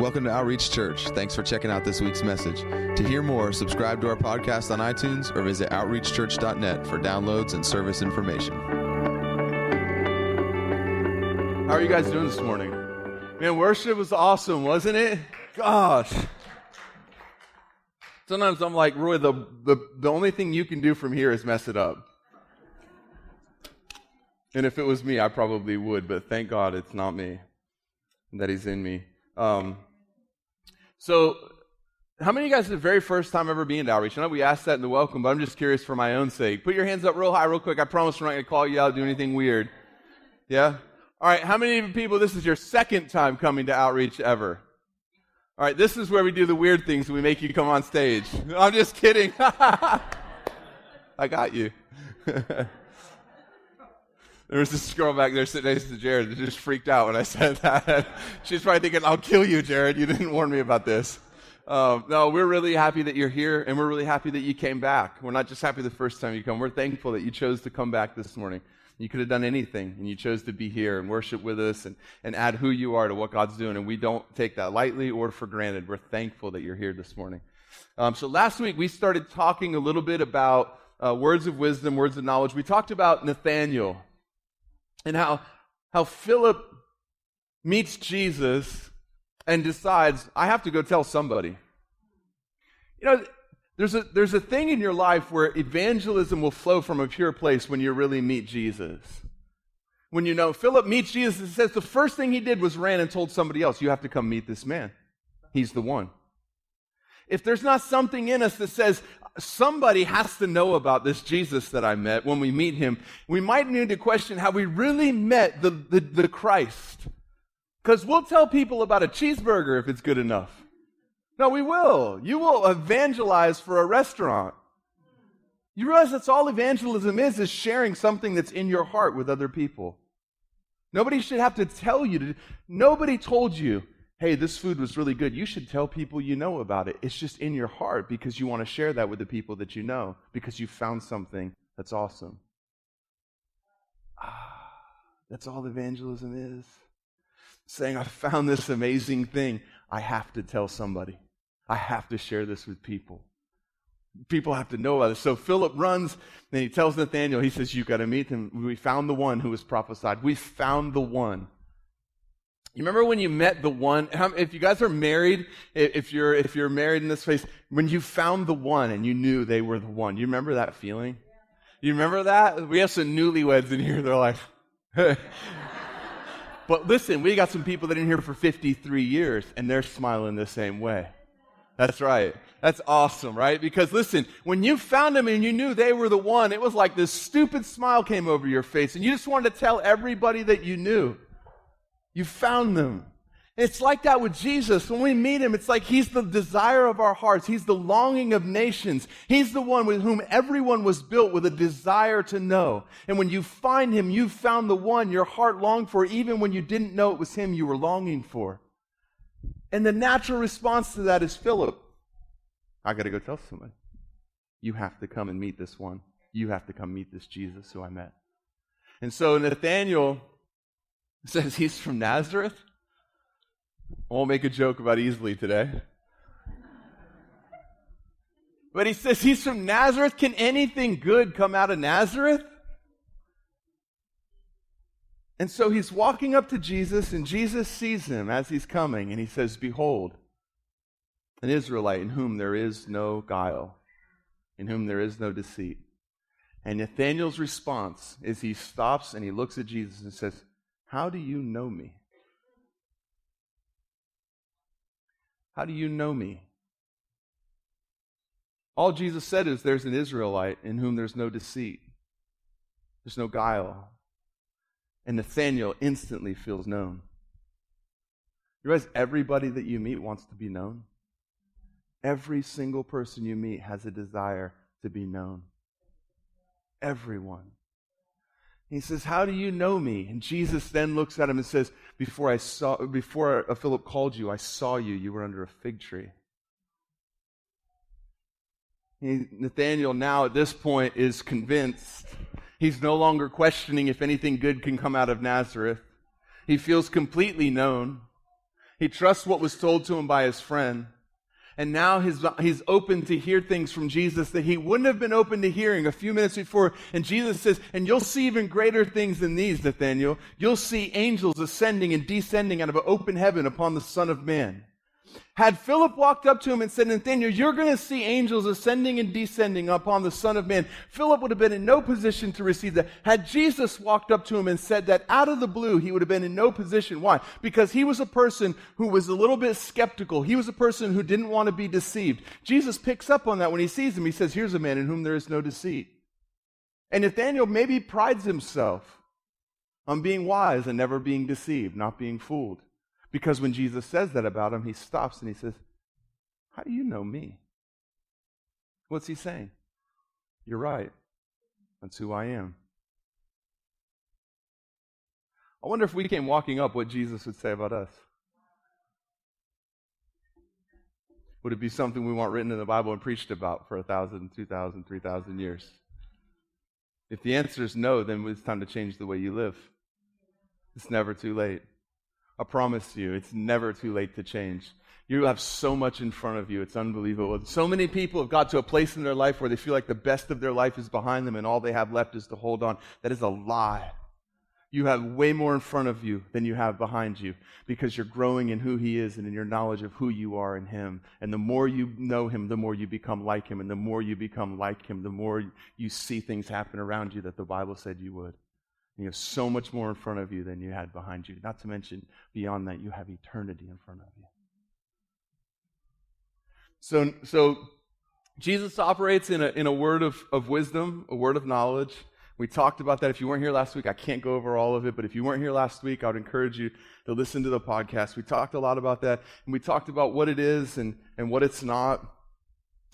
Welcome to Outreach Church. Thanks for checking out this week's message. To hear more, subscribe to our podcast on iTunes or visit outreachchurch.net for downloads and service information. How are you guys doing this morning? Man, worship was awesome, wasn't it? Gosh. Sometimes I'm like, Roy, the, the, the only thing you can do from here is mess it up. And if it was me, I probably would, but thank God it's not me, that He's in me. Um, so, how many of you guys the very first time ever being to outreach? I know we asked that in the welcome, but I'm just curious for my own sake. Put your hands up real high, real quick. I promise we're not going to call you out, do anything weird. Yeah? All right, how many people, this is your second time coming to outreach ever? All right, this is where we do the weird things we make you come on stage. I'm just kidding. I got you. there was this girl back there sitting next to Jared that just freaked out when I said that. She's probably thinking, I'll kill you, Jared. You didn't warn me about this. Um, no, we're really happy that you're here, and we're really happy that you came back. We're not just happy the first time you come. We're thankful that you chose to come back this morning. You could have done anything, and you chose to be here and worship with us and, and add who you are to what God's doing. And we don't take that lightly or for granted. We're thankful that you're here this morning. Um, so last week, we started talking a little bit about uh, words of wisdom, words of knowledge. We talked about Nathaniel and how, how Philip meets Jesus and decides, I have to go tell somebody. You know, there's a, there's a thing in your life where evangelism will flow from a pure place when you really meet Jesus. When you know, Philip meets Jesus, it says the first thing he did was ran and told somebody else, You have to come meet this man. He's the one. If there's not something in us that says, somebody has to know about this Jesus that I met when we meet him, we might need to question how we really met the, the, the Christ. Because we'll tell people about a cheeseburger if it's good enough. No, we will. You will evangelize for a restaurant. You realize that's all evangelism is, is sharing something that's in your heart with other people. Nobody should have to tell you to, nobody told you, hey, this food was really good. You should tell people you know about it. It's just in your heart because you want to share that with the people that you know because you found something that's awesome. Ah, that's all evangelism is. Saying, I found this amazing thing. I have to tell somebody. I have to share this with people. People have to know about it. So Philip runs and he tells Nathaniel, he says, You've got to meet him. We found the one who was prophesied. We found the one. You remember when you met the one? If you guys are married, if you're if you're married in this place, when you found the one and you knew they were the one, you remember that feeling? You remember that? We have some newlyweds in here. They're like, but listen, we got some people that are in here for 53 years and they're smiling the same way. That's right. That's awesome, right? Because listen, when you found them and you knew they were the one, it was like this stupid smile came over your face and you just wanted to tell everybody that you knew. You found them. It's like that with Jesus. When we meet him, it's like he's the desire of our hearts. He's the longing of nations. He's the one with whom everyone was built with a desire to know. And when you find him, you found the one your heart longed for, even when you didn't know it was him you were longing for. And the natural response to that is Philip, I got to go tell somebody. You have to come and meet this one. You have to come meet this Jesus who I met. And so Nathaniel says he's from Nazareth. I won't make a joke about easily today. But he says he's from Nazareth. Can anything good come out of Nazareth? And so he's walking up to Jesus, and Jesus sees him as he's coming, and he says, Behold, an Israelite in whom there is no guile, in whom there is no deceit. And Nathanael's response is he stops and he looks at Jesus and says, How do you know me? How do you know me? All Jesus said is there's an Israelite in whom there's no deceit, there's no guile, and Nathaniel instantly feels known. You realize everybody that you meet wants to be known? Every single person you meet has a desire to be known. Everyone. He says, How do you know me? And Jesus then looks at him and says, Before I saw before Philip called you, I saw you. You were under a fig tree. Nathaniel now at this point is convinced He's no longer questioning if anything good can come out of Nazareth. He feels completely known. He trusts what was told to him by his friend. And now he's, he's open to hear things from Jesus that he wouldn't have been open to hearing a few minutes before. And Jesus says, and you'll see even greater things than these, Nathaniel. You'll see angels ascending and descending out of an open heaven upon the Son of Man. Had Philip walked up to him and said, Nathaniel, you're going to see angels ascending and descending upon the Son of Man, Philip would have been in no position to receive that. Had Jesus walked up to him and said that out of the blue, he would have been in no position. Why? Because he was a person who was a little bit skeptical. He was a person who didn't want to be deceived. Jesus picks up on that when he sees him. He says, Here's a man in whom there is no deceit. And Nathaniel maybe prides himself on being wise and never being deceived, not being fooled. Because when Jesus says that about him, he stops and he says, How do you know me? What's he saying? You're right. That's who I am. I wonder if we came walking up what Jesus would say about us. Would it be something we want written in the Bible and preached about for a thousand, two thousand, three thousand years? If the answer is no, then it's time to change the way you live. It's never too late. I promise you, it's never too late to change. You have so much in front of you. It's unbelievable. So many people have got to a place in their life where they feel like the best of their life is behind them and all they have left is to hold on. That is a lie. You have way more in front of you than you have behind you because you're growing in who He is and in your knowledge of who you are in Him. And the more you know Him, the more you become like Him. And the more you become like Him, the more you see things happen around you that the Bible said you would. You have so much more in front of you than you had behind you. Not to mention, beyond that, you have eternity in front of you. So, so Jesus operates in a, in a word of, of wisdom, a word of knowledge. We talked about that. If you weren't here last week, I can't go over all of it, but if you weren't here last week, I would encourage you to listen to the podcast. We talked a lot about that, and we talked about what it is and, and what it's not.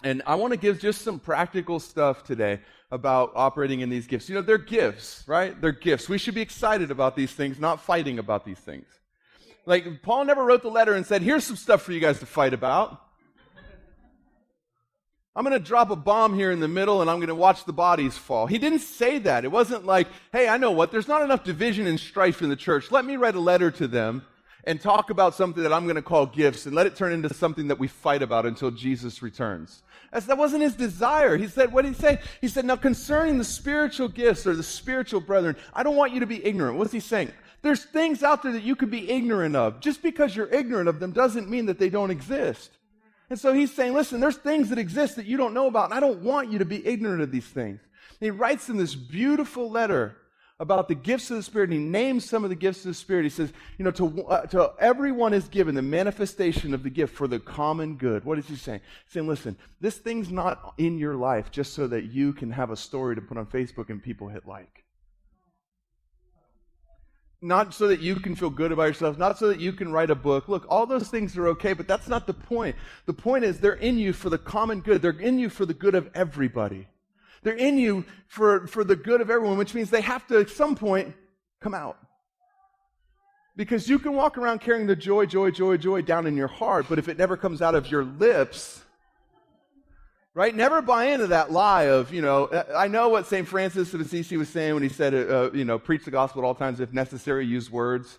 And I want to give just some practical stuff today about operating in these gifts. You know, they're gifts, right? They're gifts. We should be excited about these things, not fighting about these things. Like, Paul never wrote the letter and said, here's some stuff for you guys to fight about. I'm going to drop a bomb here in the middle and I'm going to watch the bodies fall. He didn't say that. It wasn't like, hey, I know what, there's not enough division and strife in the church. Let me write a letter to them and talk about something that I'm going to call gifts and let it turn into something that we fight about until Jesus returns. That's, that wasn't his desire. He said, what did he say? He said, now concerning the spiritual gifts or the spiritual brethren, I don't want you to be ignorant. What's he saying? There's things out there that you could be ignorant of. Just because you're ignorant of them doesn't mean that they don't exist. And so he's saying, listen, there's things that exist that you don't know about, and I don't want you to be ignorant of these things. And he writes in this beautiful letter about the gifts of the Spirit, and he names some of the gifts of the Spirit. He says, you know, to, uh, to everyone is given the manifestation of the gift for the common good. What is he saying? He's saying, listen, this thing's not in your life just so that you can have a story to put on Facebook and people hit like. Not so that you can feel good about yourself, not so that you can write a book. Look, all those things are okay, but that's not the point. The point is they're in you for the common good. They're in you for the good of everybody. They're in you for, for the good of everyone, which means they have to, at some point, come out. Because you can walk around carrying the joy, joy, joy, joy down in your heart, but if it never comes out of your lips, right? Never buy into that lie of, you know, I know what St. Francis of Assisi was saying when he said, uh, you know, preach the gospel at all times, if necessary, use words.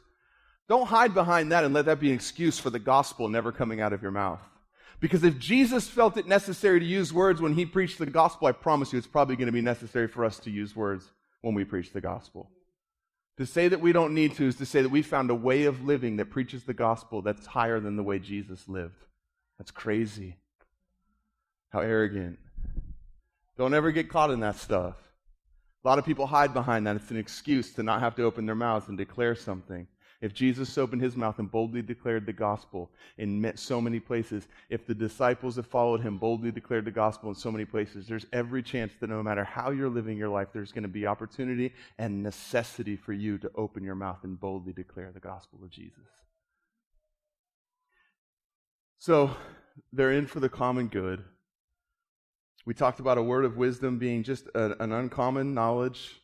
Don't hide behind that and let that be an excuse for the gospel never coming out of your mouth. Because if Jesus felt it necessary to use words when he preached the gospel, I promise you it's probably going to be necessary for us to use words when we preach the gospel. To say that we don't need to is to say that we found a way of living that preaches the gospel that's higher than the way Jesus lived. That's crazy. How arrogant. Don't ever get caught in that stuff. A lot of people hide behind that. It's an excuse to not have to open their mouths and declare something. If Jesus opened his mouth and boldly declared the gospel in so many places, if the disciples that followed him boldly declared the gospel in so many places, there's every chance that no matter how you're living your life, there's going to be opportunity and necessity for you to open your mouth and boldly declare the gospel of Jesus. So they're in for the common good. We talked about a word of wisdom being just a, an uncommon knowledge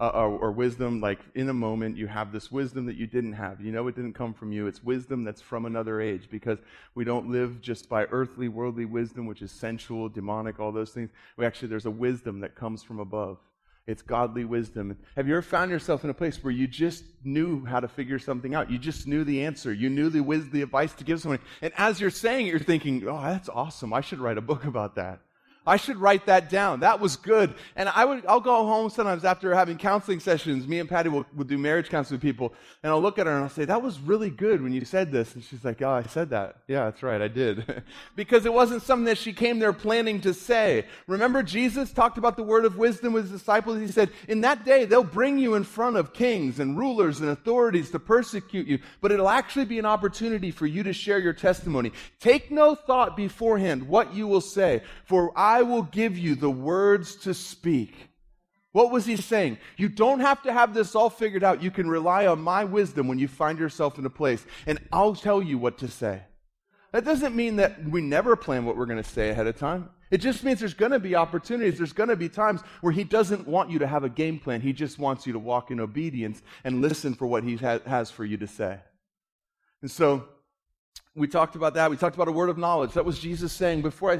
uh, or, or, wisdom, like in a moment, you have this wisdom that you didn't have. You know it didn't come from you. It's wisdom that's from another age because we don't live just by earthly, worldly wisdom, which is sensual, demonic, all those things. We actually, there's a wisdom that comes from above. It's godly wisdom. Have you ever found yourself in a place where you just knew how to figure something out? You just knew the answer. You knew the wisdom, the advice to give someone. And as you're saying it, you're thinking, oh, that's awesome. I should write a book about that. I should write that down. That was good. And I would, I'll go home sometimes after having counseling sessions. Me and Patty will, will do marriage counseling with people. And I'll look at her and I'll say, that was really good when you said this. And she's like, oh, I said that. Yeah, that's right. I did. because it wasn't something that she came there planning to say. Remember Jesus talked about the word of wisdom with his disciples? He said, in that day, they'll bring you in front of kings and rulers and authorities to persecute you. But it'll actually be an opportunity for you to share your testimony. Take no thought beforehand what you will say. For I I will give you the words to speak. What was he saying? You don't have to have this all figured out. You can rely on my wisdom when you find yourself in a place, and I'll tell you what to say. That doesn't mean that we never plan what we're going to say ahead of time. It just means there's going to be opportunities. There's going to be times where he doesn't want you to have a game plan. He just wants you to walk in obedience and listen for what he has for you to say. And so, we talked about that. We talked about a word of knowledge. That was Jesus saying, Before I,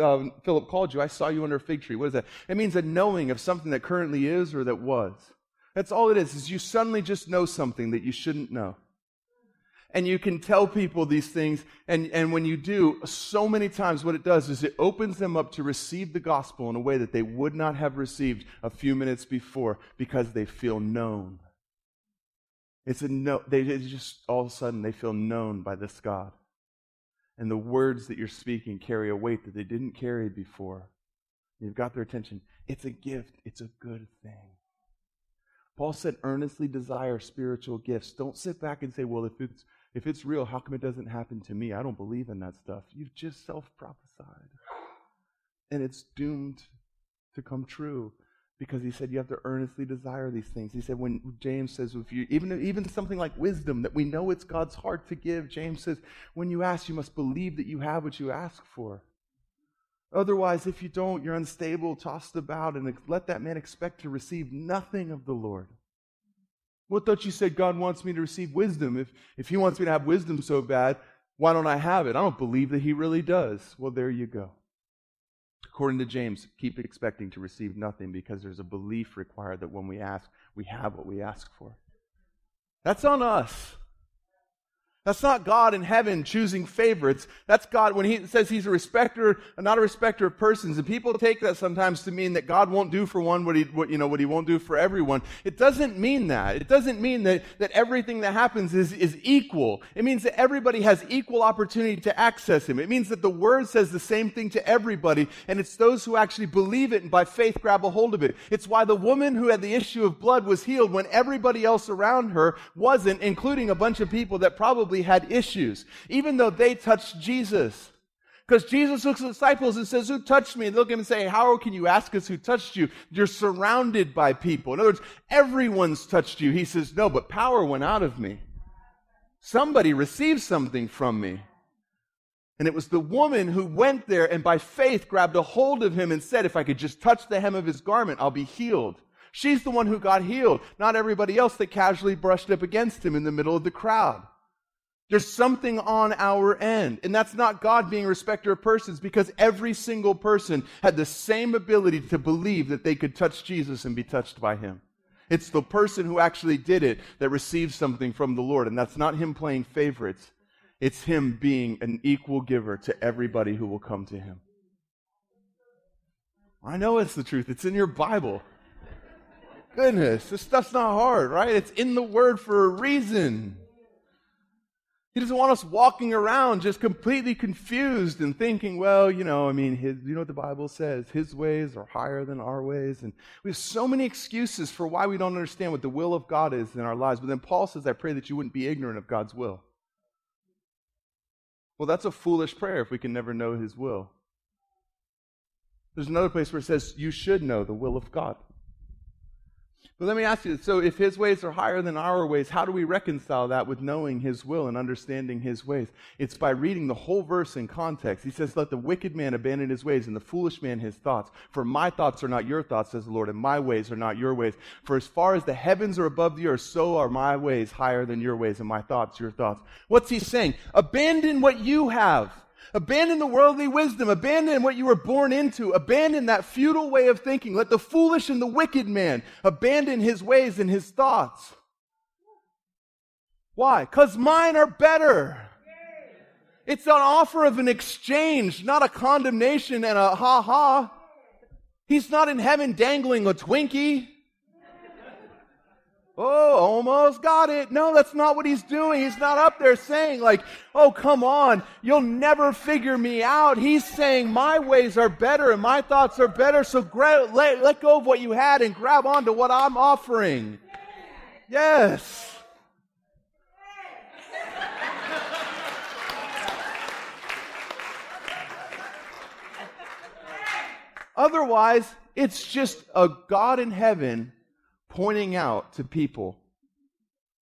uh, Philip called you, I saw you under a fig tree. What is that? It means a knowing of something that currently is or that was. That's all it is, is you suddenly just know something that you shouldn't know. And you can tell people these things, and, and when you do, so many times what it does is it opens them up to receive the gospel in a way that they would not have received a few minutes before because they feel known. It's a no, they just all of a sudden they feel known by this God. And the words that you're speaking carry a weight that they didn't carry before. You've got their attention. It's a gift, it's a good thing. Paul said, earnestly desire spiritual gifts. Don't sit back and say, well, if it's, if it's real, how come it doesn't happen to me? I don't believe in that stuff. You've just self prophesied. And it's doomed to come true because he said you have to earnestly desire these things. He said when James says if you even even something like wisdom that we know it's God's heart to give, James says when you ask you must believe that you have what you ask for. Otherwise, if you don't, you're unstable, tossed about, and let that man expect to receive nothing of the Lord. What thought you said God wants me to receive wisdom? If, if He wants me to have wisdom so bad, why don't I have it? I don't believe that He really does. Well, there you go. According to James, keep expecting to receive nothing because there's a belief required that when we ask, we have what we ask for. That's on us. That's not God in heaven choosing favorites. That's God when He says He's a respecter, not a respecter of persons. And people take that sometimes to mean that God won't do for one what He, what, you know, what He won't do for everyone. It doesn't mean that. It doesn't mean that, that everything that happens is, is equal. It means that everybody has equal opportunity to access Him. It means that the Word says the same thing to everybody, and it's those who actually believe it and by faith grab a hold of it. It's why the woman who had the issue of blood was healed when everybody else around her wasn't, including a bunch of people that probably probably had issues, even though they touched Jesus. Because Jesus looks at the disciples and says, Who touched me? And they look at him and say, How can you ask us who touched you? You're surrounded by people. In other words, everyone's touched you. He says, No, but power went out of me. Somebody received something from me. And it was the woman who went there and by faith grabbed a hold of him and said, If I could just touch the hem of his garment, I'll be healed. She's the one who got healed, not everybody else that casually brushed up against him in the middle of the crowd. There's something on our end. And that's not God being a respecter of persons because every single person had the same ability to believe that they could touch Jesus and be touched by him. It's the person who actually did it that receives something from the Lord. And that's not him playing favorites. It's him being an equal giver to everybody who will come to him. I know it's the truth. It's in your Bible. Goodness, this stuff's not hard, right? It's in the Word for a reason. He doesn't want us walking around just completely confused and thinking, well, you know, I mean, his, you know what the Bible says? His ways are higher than our ways. And we have so many excuses for why we don't understand what the will of God is in our lives. But then Paul says, I pray that you wouldn't be ignorant of God's will. Well, that's a foolish prayer if we can never know his will. There's another place where it says, you should know the will of God. But let me ask you so if his ways are higher than our ways, how do we reconcile that with knowing his will and understanding his ways? It's by reading the whole verse in context. He says, Let the wicked man abandon his ways and the foolish man his thoughts. For my thoughts are not your thoughts, says the Lord, and my ways are not your ways. For as far as the heavens are above the earth, so are my ways higher than your ways, and my thoughts your thoughts. What's he saying? Abandon what you have. Abandon the worldly wisdom. Abandon what you were born into. Abandon that futile way of thinking. Let the foolish and the wicked man abandon his ways and his thoughts. Why? Because mine are better. It's an offer of an exchange, not a condemnation and a ha ha. He's not in heaven dangling a Twinkie. Oh, almost got it. No, that's not what he's doing. He's not up there saying, like, oh, come on, you'll never figure me out. He's saying, my ways are better and my thoughts are better, so gra- let, let go of what you had and grab onto what I'm offering. Yes. Otherwise, it's just a God in heaven pointing out to people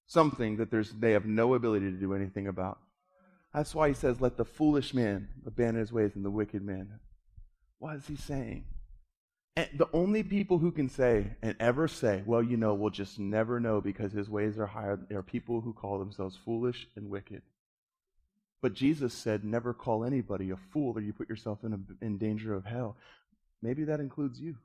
something that they have no ability to do anything about. That's why he says, Let the foolish man abandon his ways and the wicked man. What is he saying? And the only people who can say and ever say, well, you know, we'll just never know because his ways are higher, are people who call themselves foolish and wicked. But Jesus said, never call anybody a fool or you put yourself in, a, in danger of hell. Maybe that includes you.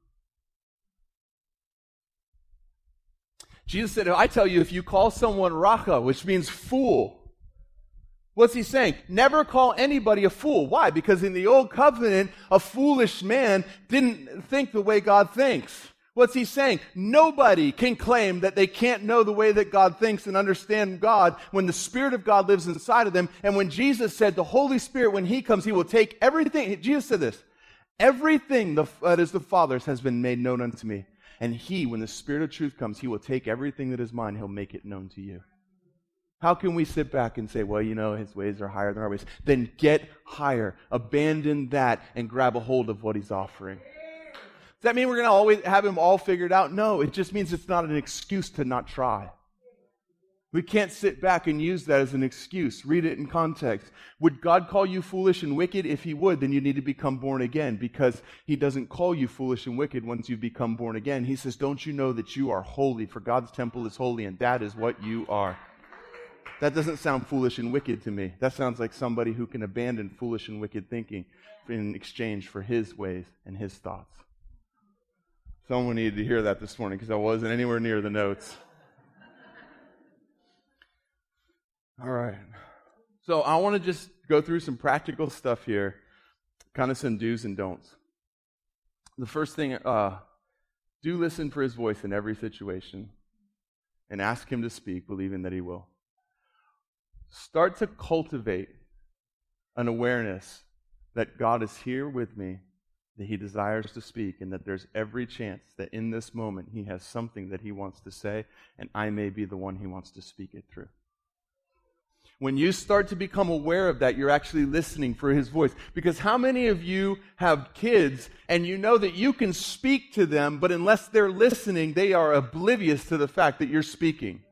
Jesus said, I tell you, if you call someone Raca, which means fool, what's he saying? Never call anybody a fool. Why? Because in the old covenant, a foolish man didn't think the way God thinks. What's he saying? Nobody can claim that they can't know the way that God thinks and understand God when the Spirit of God lives inside of them. And when Jesus said the Holy Spirit, when he comes, he will take everything. Jesus said this Everything that is the Father's has been made known unto me. And he, when the Spirit of truth comes, he will take everything that is mine, he'll make it known to you. How can we sit back and say, well, you know, his ways are higher than our ways? Then get higher. Abandon that and grab a hold of what he's offering. Does that mean we're going to always have him all figured out? No, it just means it's not an excuse to not try. We can't sit back and use that as an excuse. Read it in context. Would God call you foolish and wicked? If He would, then you need to become born again because He doesn't call you foolish and wicked once you've become born again. He says, Don't you know that you are holy? For God's temple is holy, and that is what you are. That doesn't sound foolish and wicked to me. That sounds like somebody who can abandon foolish and wicked thinking in exchange for His ways and His thoughts. Someone needed to hear that this morning because I wasn't anywhere near the notes. All right. So I want to just go through some practical stuff here, kind of some do's and don'ts. The first thing, uh, do listen for his voice in every situation and ask him to speak, believing that he will. Start to cultivate an awareness that God is here with me, that he desires to speak, and that there's every chance that in this moment he has something that he wants to say, and I may be the one he wants to speak it through. When you start to become aware of that, you're actually listening for his voice. Because how many of you have kids and you know that you can speak to them, but unless they're listening, they are oblivious to the fact that you're speaking?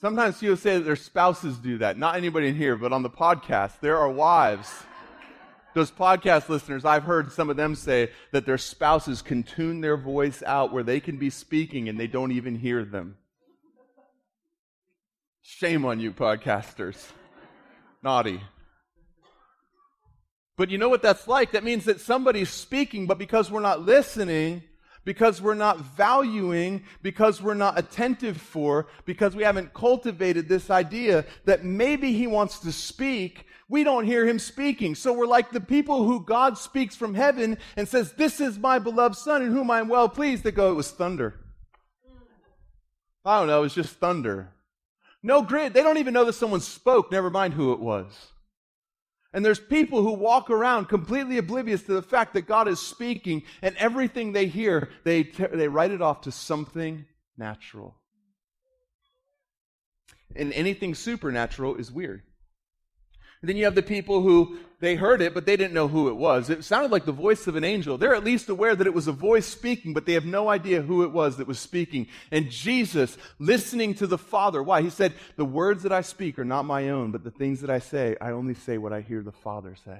Sometimes people say that their spouses do that. Not anybody in here, but on the podcast, there are wives. Those podcast listeners, I've heard some of them say that their spouses can tune their voice out where they can be speaking and they don't even hear them. Shame on you, podcasters. Naughty. But you know what that's like? That means that somebody's speaking, but because we're not listening, because we're not valuing, because we're not attentive for, because we haven't cultivated this idea that maybe he wants to speak, we don't hear him speaking. So we're like the people who God speaks from heaven and says, This is my beloved son in whom I am well pleased. They go, It was thunder. I don't know, it was just thunder. No grid. They don't even know that someone spoke, never mind who it was. And there's people who walk around completely oblivious to the fact that God is speaking, and everything they hear, they, they write it off to something natural. And anything supernatural is weird. And then you have the people who they heard it, but they didn't know who it was. It sounded like the voice of an angel. They're at least aware that it was a voice speaking, but they have no idea who it was that was speaking. And Jesus, listening to the Father, why? He said, The words that I speak are not my own, but the things that I say, I only say what I hear the Father say.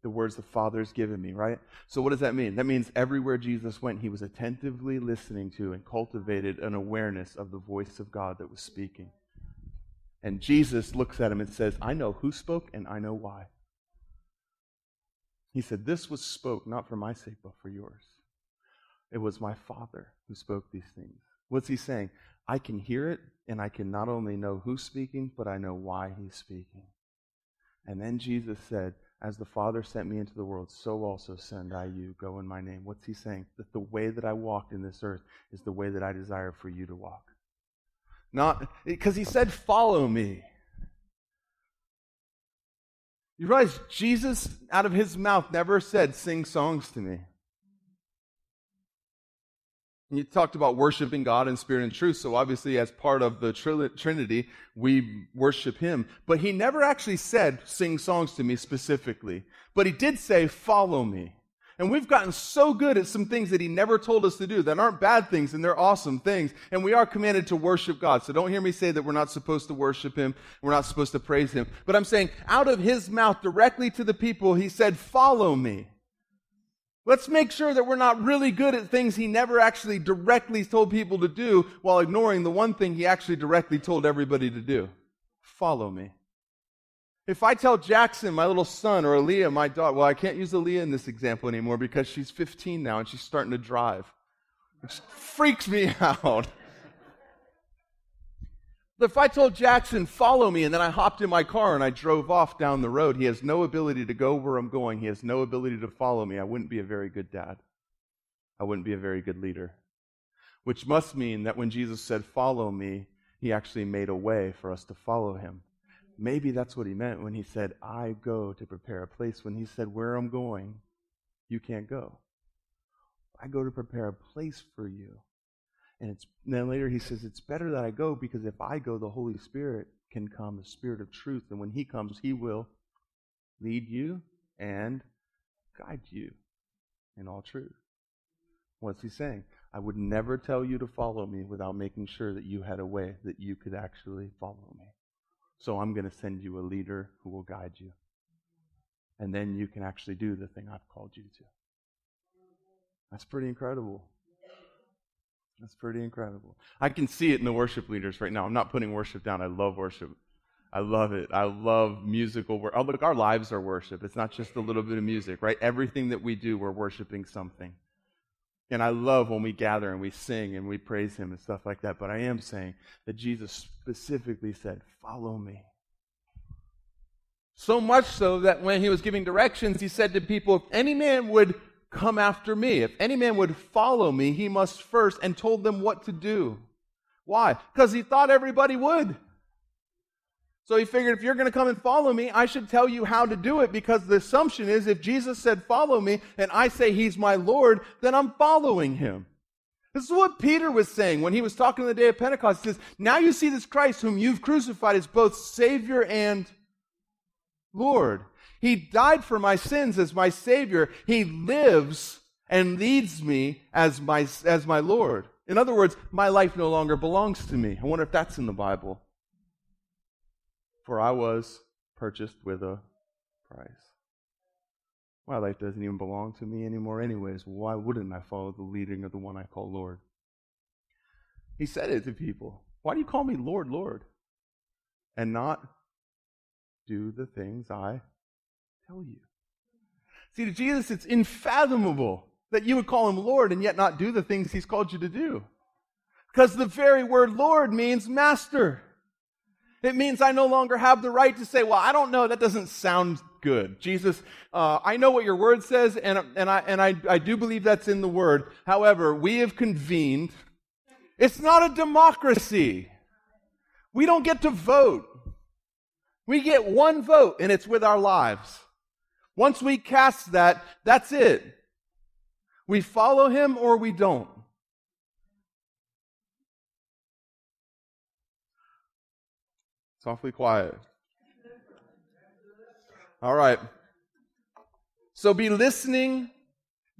The words the Father has given me, right? So what does that mean? That means everywhere Jesus went, he was attentively listening to and cultivated an awareness of the voice of God that was speaking. And Jesus looks at him and says, I know who spoke and I know why. He said, This was spoke not for my sake, but for yours. It was my Father who spoke these things. What's he saying? I can hear it, and I can not only know who's speaking, but I know why he's speaking. And then Jesus said, As the Father sent me into the world, so also send I you. Go in my name. What's he saying? That the way that I walked in this earth is the way that I desire for you to walk. Not because he said, Follow me. You realize Jesus, out of his mouth, never said, Sing songs to me. And you talked about worshiping God in spirit and truth. So obviously, as part of the Trinity, we worship Him. But He never actually said, sing songs to me specifically. But He did say, follow me. And we've gotten so good at some things that He never told us to do that aren't bad things and they're awesome things. And we are commanded to worship God. So don't hear me say that we're not supposed to worship Him. We're not supposed to praise Him. But I'm saying, out of His mouth directly to the people, He said, follow me. Let's make sure that we're not really good at things he never actually directly told people to do while ignoring the one thing he actually directly told everybody to do. Follow me. If I tell Jackson, my little son, or Aaliyah, my daughter, well, I can't use Aaliyah in this example anymore because she's 15 now and she's starting to drive, which freaks me out. If I told Jackson, follow me, and then I hopped in my car and I drove off down the road, he has no ability to go where I'm going. He has no ability to follow me. I wouldn't be a very good dad. I wouldn't be a very good leader. Which must mean that when Jesus said, follow me, he actually made a way for us to follow him. Maybe that's what he meant when he said, I go to prepare a place. When he said, where I'm going, you can't go. I go to prepare a place for you. And, it's, and then later he says, It's better that I go because if I go, the Holy Spirit can come, the Spirit of truth. And when he comes, he will lead you and guide you in all truth. What's he saying? I would never tell you to follow me without making sure that you had a way that you could actually follow me. So I'm going to send you a leader who will guide you. And then you can actually do the thing I've called you to. That's pretty incredible. That's pretty incredible. I can see it in the worship leaders right now. I'm not putting worship down. I love worship. I love it. I love musical work. Oh, look, our lives are worship. It's not just a little bit of music, right? Everything that we do, we're worshiping something. And I love when we gather and we sing and we praise Him and stuff like that. But I am saying that Jesus specifically said, Follow me. So much so that when He was giving directions, He said to people, If any man would Come after me. If any man would follow me, he must first, and told them what to do. Why? Because he thought everybody would. So he figured if you're going to come and follow me, I should tell you how to do it because the assumption is if Jesus said, Follow me, and I say he's my Lord, then I'm following him. This is what Peter was saying when he was talking on the day of Pentecost. He says, Now you see this Christ whom you've crucified as both Savior and Lord. He died for my sins as my Savior. He lives and leads me as my, as my Lord. In other words, my life no longer belongs to me. I wonder if that's in the Bible. For I was purchased with a price. My life doesn't even belong to me anymore, anyways. Why wouldn't I follow the leading of the one I call Lord? He said it to people. Why do you call me Lord, Lord? And not do the things I tell you. See, to Jesus, it's unfathomable that you would call him Lord and yet not do the things he's called you to do. Because the very word Lord means master. It means I no longer have the right to say, well, I don't know, that doesn't sound good. Jesus, uh, I know what your word says, and, and, I, and I, I do believe that's in the word. However, we have convened. It's not a democracy. We don't get to vote. We get one vote, and it's with our lives. Once we cast that, that's it. We follow him or we don't. It's awfully quiet. All right. So be listening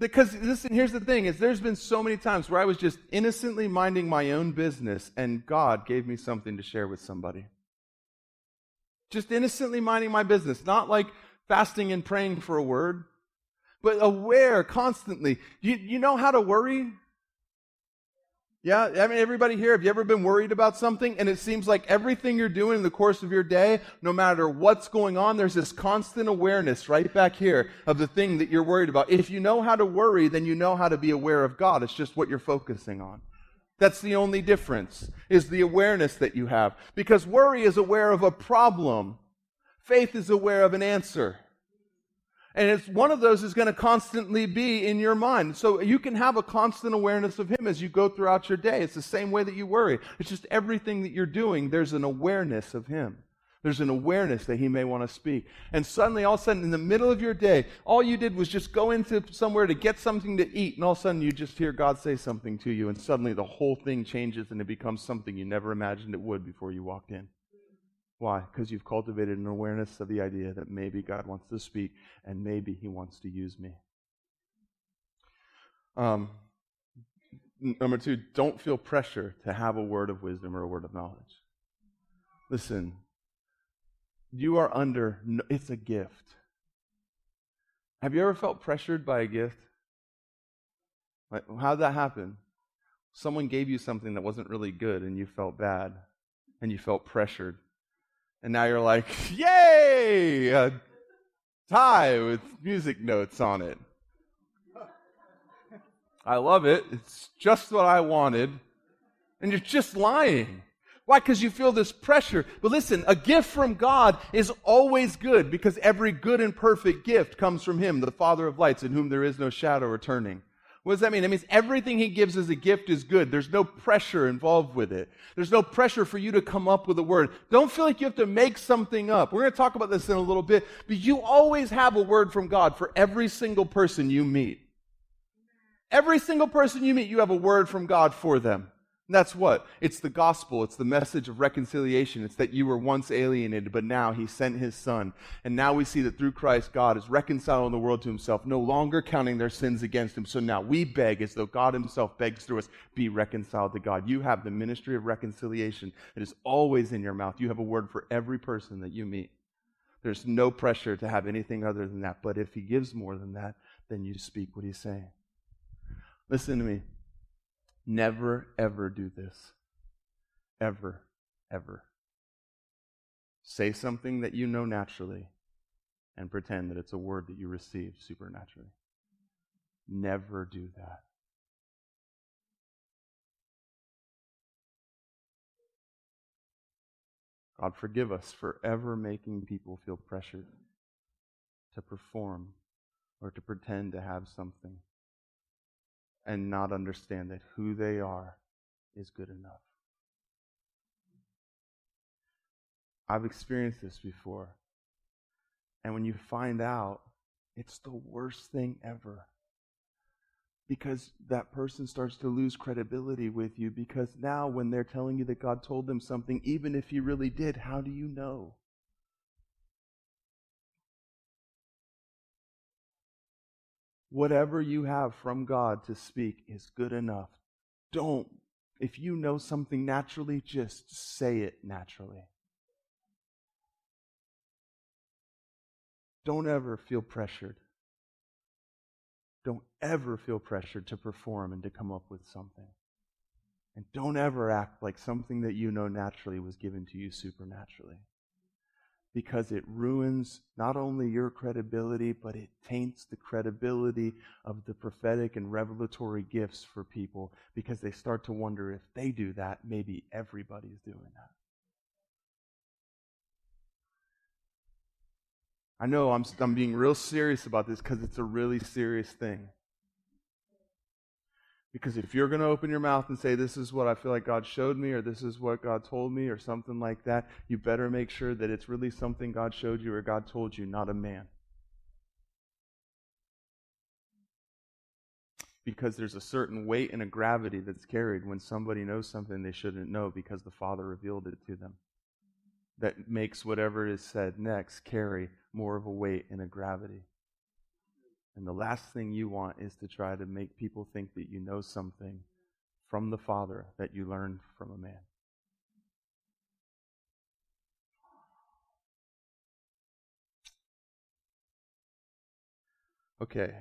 because listen, here's the thing is there's been so many times where I was just innocently minding my own business and God gave me something to share with somebody. Just innocently minding my business, not like fasting and praying for a word, but aware constantly. You, you know how to worry? Yeah, I mean, everybody here, have you ever been worried about something? And it seems like everything you're doing in the course of your day, no matter what's going on, there's this constant awareness right back here of the thing that you're worried about. If you know how to worry, then you know how to be aware of God. It's just what you're focusing on. That's the only difference, is the awareness that you have. Because worry is aware of a problem. Faith is aware of an answer. And it's one of those is going to constantly be in your mind. So you can have a constant awareness of Him as you go throughout your day. It's the same way that you worry. It's just everything that you're doing, there's an awareness of Him. There's an awareness that He may want to speak. And suddenly, all of a sudden, in the middle of your day, all you did was just go into somewhere to get something to eat, and all of a sudden you just hear God say something to you, and suddenly the whole thing changes and it becomes something you never imagined it would before you walked in. Why? Because you've cultivated an awareness of the idea that maybe God wants to speak and maybe He wants to use me. Um, number two, don't feel pressure to have a word of wisdom or a word of knowledge. Listen, you are under, it's a gift. Have you ever felt pressured by a gift? Like, how'd that happen? Someone gave you something that wasn't really good and you felt bad and you felt pressured. And now you're like, yay! A tie with music notes on it. I love it. It's just what I wanted. And you're just lying. Why? Because you feel this pressure. But listen, a gift from God is always good because every good and perfect gift comes from Him, the Father of lights, in whom there is no shadow or turning. What does that mean? It means everything he gives as a gift is good. There's no pressure involved with it. There's no pressure for you to come up with a word. Don't feel like you have to make something up. We're going to talk about this in a little bit, but you always have a word from God for every single person you meet. Every single person you meet, you have a word from God for them. And that's what? It's the gospel. It's the message of reconciliation. It's that you were once alienated, but now he sent his son. And now we see that through Christ, God is reconciling the world to himself, no longer counting their sins against him. So now we beg, as though God himself begs through us, be reconciled to God. You have the ministry of reconciliation. It is always in your mouth. You have a word for every person that you meet. There's no pressure to have anything other than that. But if he gives more than that, then you speak what he's saying. Listen to me. Never, ever do this. Ever, ever. Say something that you know naturally and pretend that it's a word that you received supernaturally. Never do that. God, forgive us for ever making people feel pressured to perform or to pretend to have something and not understand that who they are is good enough. I've experienced this before. And when you find out, it's the worst thing ever. Because that person starts to lose credibility with you. Because now, when they're telling you that God told them something, even if He really did, how do you know? Whatever you have from God to speak is good enough. Don't, if you know something naturally, just say it naturally. Don't ever feel pressured. Don't ever feel pressured to perform and to come up with something. And don't ever act like something that you know naturally was given to you supernaturally because it ruins not only your credibility, but it taints the credibility of the prophetic and revelatory gifts for people because they start to wonder if they do that, maybe everybody's doing that. I know I'm, I'm being real serious about this because it's a really serious thing. Because if you're going to open your mouth and say, This is what I feel like God showed me, or this is what God told me, or something like that, you better make sure that it's really something God showed you or God told you, not a man. Because there's a certain weight and a gravity that's carried when somebody knows something they shouldn't know because the Father revealed it to them. That makes whatever is said next carry more of a weight and a gravity. And the last thing you want is to try to make people think that you know something from the Father that you learned from a man. Okay.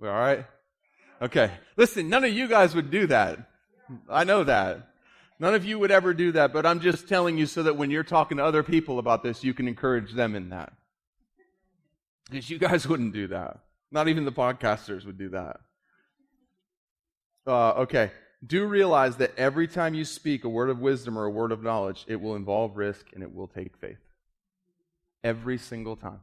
We all right? Okay. Listen, none of you guys would do that. I know that. None of you would ever do that, but I'm just telling you so that when you're talking to other people about this, you can encourage them in that. Because you guys wouldn't do that. Not even the podcasters would do that. Uh, okay. Do realize that every time you speak a word of wisdom or a word of knowledge, it will involve risk and it will take faith. Every single time.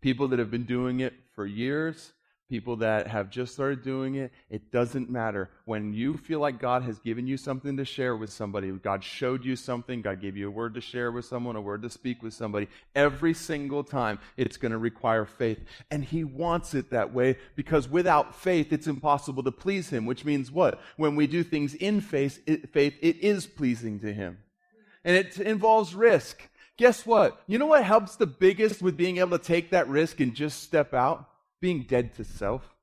People that have been doing it for years, people that have just started doing it, it doesn't matter. When you feel like God has given you something to share with somebody, God showed you something, God gave you a word to share with someone, a word to speak with somebody, every single time it's going to require faith. And He wants it that way because without faith, it's impossible to please Him, which means what? When we do things in faith, it, faith, it is pleasing to Him. And it involves risk. Guess what? You know what helps the biggest with being able to take that risk and just step out? Being dead to self,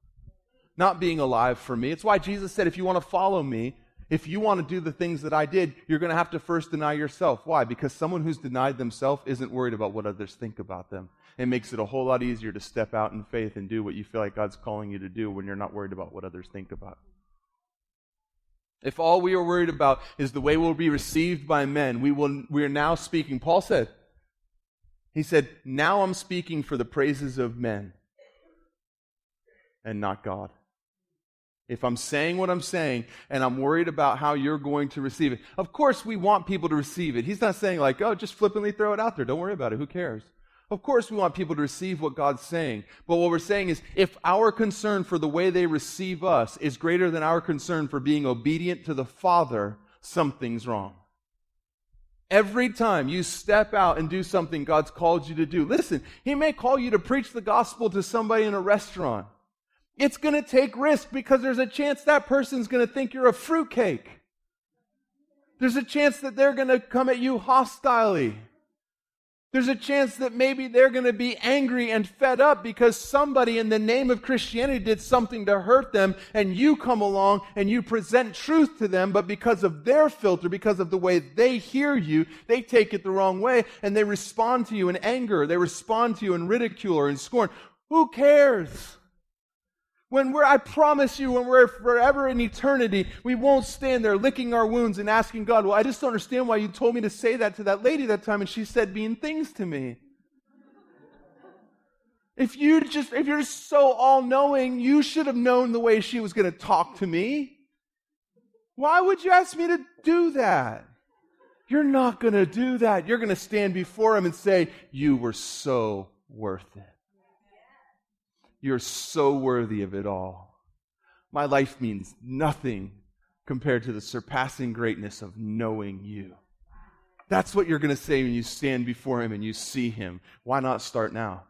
not being alive for me. It's why Jesus said, if you want to follow me, if you want to do the things that I did, you're going to have to first deny yourself. Why? Because someone who's denied themselves isn't worried about what others think about them. It makes it a whole lot easier to step out in faith and do what you feel like God's calling you to do when you're not worried about what others think about. If all we are worried about is the way we'll be received by men, we will we are now speaking. Paul said, he said, Now I'm speaking for the praises of men and not God. If I'm saying what I'm saying and I'm worried about how you're going to receive it, of course we want people to receive it. He's not saying, like, oh, just flippantly throw it out there. Don't worry about it. Who cares? Of course we want people to receive what God's saying. But what we're saying is, if our concern for the way they receive us is greater than our concern for being obedient to the Father, something's wrong. Every time you step out and do something God's called you to do, listen, He may call you to preach the gospel to somebody in a restaurant. It's going to take risk because there's a chance that person's going to think you're a fruitcake. There's a chance that they're going to come at you hostilely. There's a chance that maybe they're going to be angry and fed up because somebody in the name of Christianity did something to hurt them and you come along and you present truth to them, but because of their filter, because of the way they hear you, they take it the wrong way and they respond to you in anger. They respond to you in ridicule or in scorn. Who cares? When we're, I promise you, when we're forever in eternity, we won't stand there licking our wounds and asking God, well, I just don't understand why you told me to say that to that lady that time and she said mean things to me. If you just, if you're so all knowing, you should have known the way she was going to talk to me. Why would you ask me to do that? You're not going to do that. You're going to stand before him and say, You were so worth it. You're so worthy of it all. My life means nothing compared to the surpassing greatness of knowing you. That's what you're going to say when you stand before Him and you see Him. Why not start now?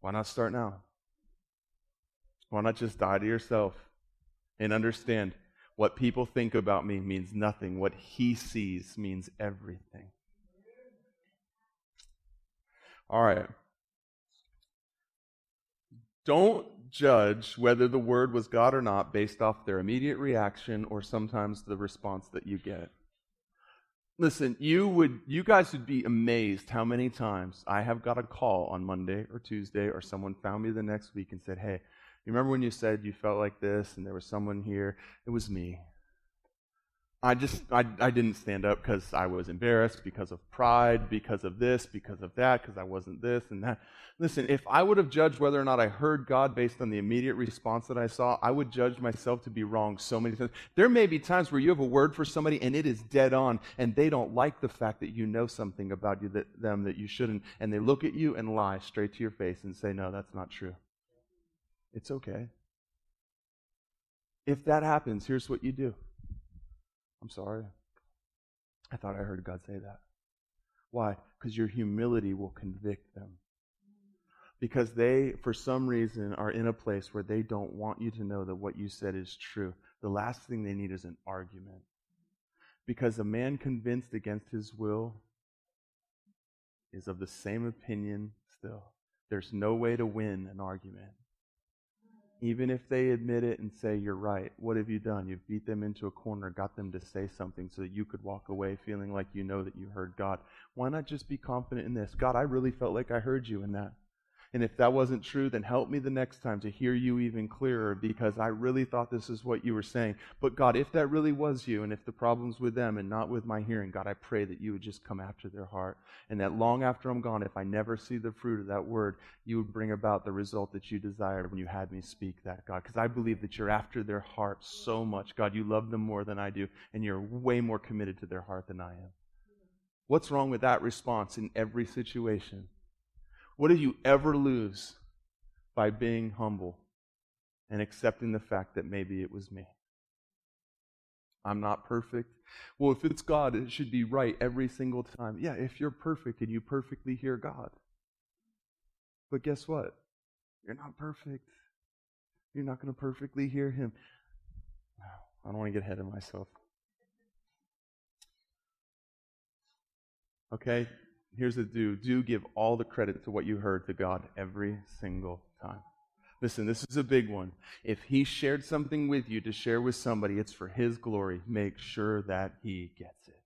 Why not start now? Why not just die to yourself and understand what people think about me means nothing. What He sees means everything. All right. Don't judge whether the word was God or not based off their immediate reaction or sometimes the response that you get. Listen, you would you guys would be amazed how many times I have got a call on Monday or Tuesday or someone found me the next week and said, "Hey, you remember when you said you felt like this and there was someone here? It was me. I just, I, I didn't stand up because I was embarrassed, because of pride, because of this, because of that, because I wasn't this and that. Listen, if I would have judged whether or not I heard God based on the immediate response that I saw, I would judge myself to be wrong so many times. There may be times where you have a word for somebody and it is dead on, and they don't like the fact that you know something about you that, them that you shouldn't, and they look at you and lie straight to your face and say, No, that's not true. It's okay. If that happens, here's what you do. I'm sorry. I thought I heard God say that. Why? Because your humility will convict them. Because they, for some reason, are in a place where they don't want you to know that what you said is true. The last thing they need is an argument. Because a man convinced against his will is of the same opinion still. There's no way to win an argument. Even if they admit it and say, You're right, what have you done? You've beat them into a corner, got them to say something so that you could walk away feeling like you know that you heard God. Why not just be confident in this? God, I really felt like I heard you in that. And if that wasn't true, then help me the next time to hear you even clearer because I really thought this is what you were saying. But God, if that really was you and if the problem's with them and not with my hearing, God, I pray that you would just come after their heart. And that long after I'm gone, if I never see the fruit of that word, you would bring about the result that you desired when you had me speak that, God. Because I believe that you're after their heart so much. God, you love them more than I do, and you're way more committed to their heart than I am. What's wrong with that response in every situation? What do you ever lose by being humble and accepting the fact that maybe it was me? I'm not perfect. Well, if it's God, it should be right every single time. Yeah, if you're perfect and you perfectly hear God. But guess what? You're not perfect. You're not going to perfectly hear Him. I don't want to get ahead of myself. Okay? Here's the do do give all the credit to what you heard to God every single time. Listen, this is a big one. If he shared something with you to share with somebody, it's for his glory. Make sure that he gets it.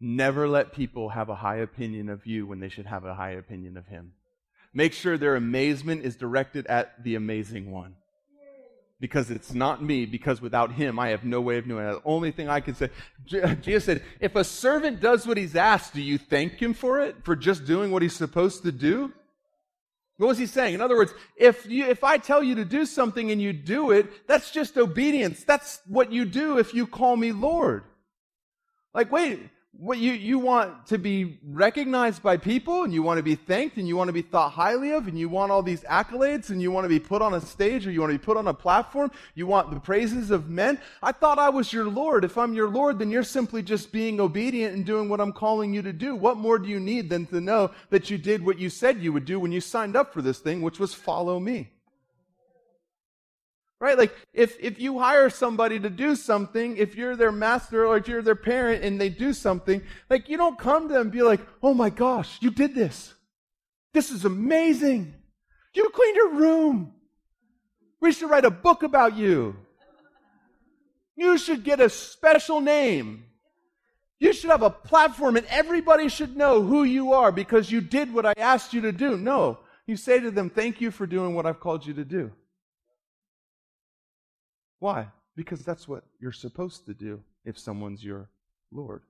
Never let people have a high opinion of you when they should have a high opinion of him. Make sure their amazement is directed at the amazing one because it's not me, because without him, I have no way of knowing. The only thing I can say, uh, Jesus said, if a servant does what he's asked, do you thank him for it? For just doing what he's supposed to do? What was he saying? In other words, if you, if I tell you to do something and you do it, that's just obedience. That's what you do if you call me Lord. Like, wait, what you, you want to be recognized by people and you want to be thanked and you want to be thought highly of and you want all these accolades and you want to be put on a stage or you want to be put on a platform. You want the praises of men. I thought I was your Lord. If I'm your Lord, then you're simply just being obedient and doing what I'm calling you to do. What more do you need than to know that you did what you said you would do when you signed up for this thing, which was follow me? Right? Like, if, if you hire somebody to do something, if you're their master or if you're their parent and they do something, like, you don't come to them and be like, oh my gosh, you did this. This is amazing. You cleaned your room. We should write a book about you. You should get a special name. You should have a platform and everybody should know who you are because you did what I asked you to do. No. You say to them, thank you for doing what I've called you to do. Why? Because that's what you're supposed to do if someone's your Lord.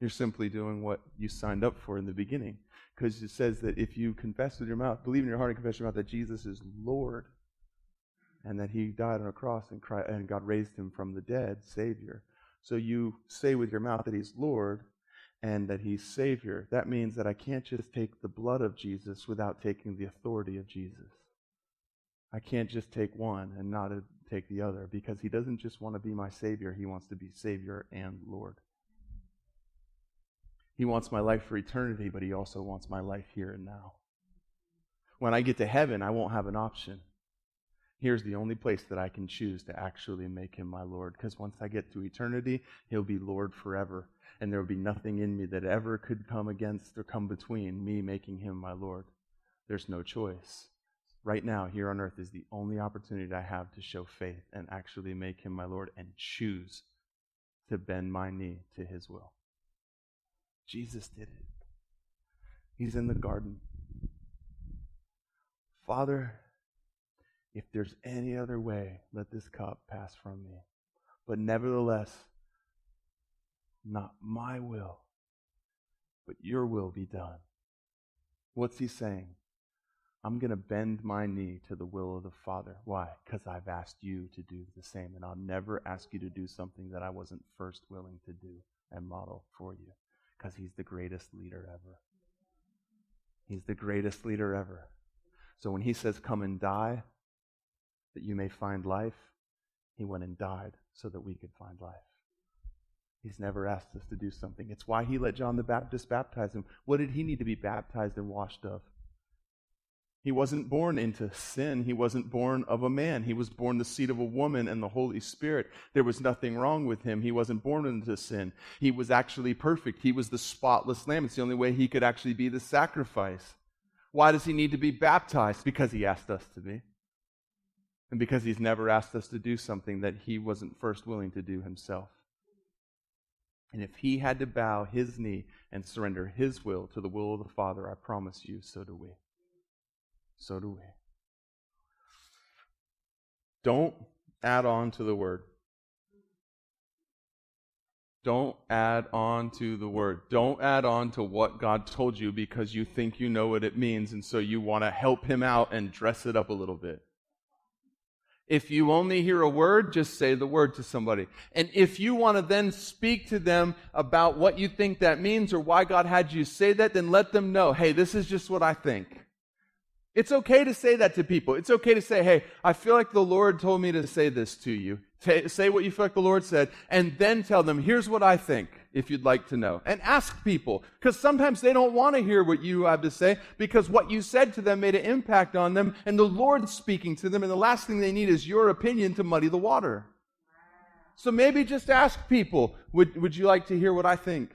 You're simply doing what you signed up for in the beginning. Because it says that if you confess with your mouth, believe in your heart and confess with your mouth that Jesus is Lord and that he died on a cross and, Christ, and God raised him from the dead, Savior. So you say with your mouth that he's Lord and that he's Savior. That means that I can't just take the blood of Jesus without taking the authority of Jesus. I can't just take one and not take the other because he doesn't just want to be my Savior, he wants to be Savior and Lord. He wants my life for eternity, but he also wants my life here and now. When I get to heaven, I won't have an option. Here's the only place that I can choose to actually make him my Lord. Because once I get to eternity, he'll be Lord forever. And there will be nothing in me that ever could come against or come between me making him my Lord. There's no choice right now here on earth is the only opportunity I have to show faith and actually make him my Lord and choose to bend my knee to his will. Jesus did it. He's in the garden. Father, if there's any other way, let this cup pass from me. But nevertheless, not my will, but your will be done. What's he saying? I'm going to bend my knee to the will of the Father. Why? Because I've asked you to do the same. And I'll never ask you to do something that I wasn't first willing to do and model for you. Because He's the greatest leader ever. He's the greatest leader ever. So when He says, Come and die, that you may find life, He went and died so that we could find life. He's never asked us to do something. It's why He let John the Baptist baptize Him. What did He need to be baptized and washed of? He wasn't born into sin. He wasn't born of a man. He was born the seed of a woman and the Holy Spirit. There was nothing wrong with him. He wasn't born into sin. He was actually perfect. He was the spotless lamb. It's the only way he could actually be the sacrifice. Why does he need to be baptized? Because he asked us to be. And because he's never asked us to do something that he wasn't first willing to do himself. And if he had to bow his knee and surrender his will to the will of the Father, I promise you, so do we. So do we. Don't add on to the word. Don't add on to the word. Don't add on to what God told you because you think you know what it means and so you want to help him out and dress it up a little bit. If you only hear a word, just say the word to somebody. And if you want to then speak to them about what you think that means or why God had you say that, then let them know, hey, this is just what I think. It's okay to say that to people. It's okay to say, hey, I feel like the Lord told me to say this to you. Say what you feel like the Lord said, and then tell them, here's what I think, if you'd like to know. And ask people, because sometimes they don't want to hear what you have to say, because what you said to them made an impact on them, and the Lord's speaking to them, and the last thing they need is your opinion to muddy the water. So maybe just ask people, would, would you like to hear what I think?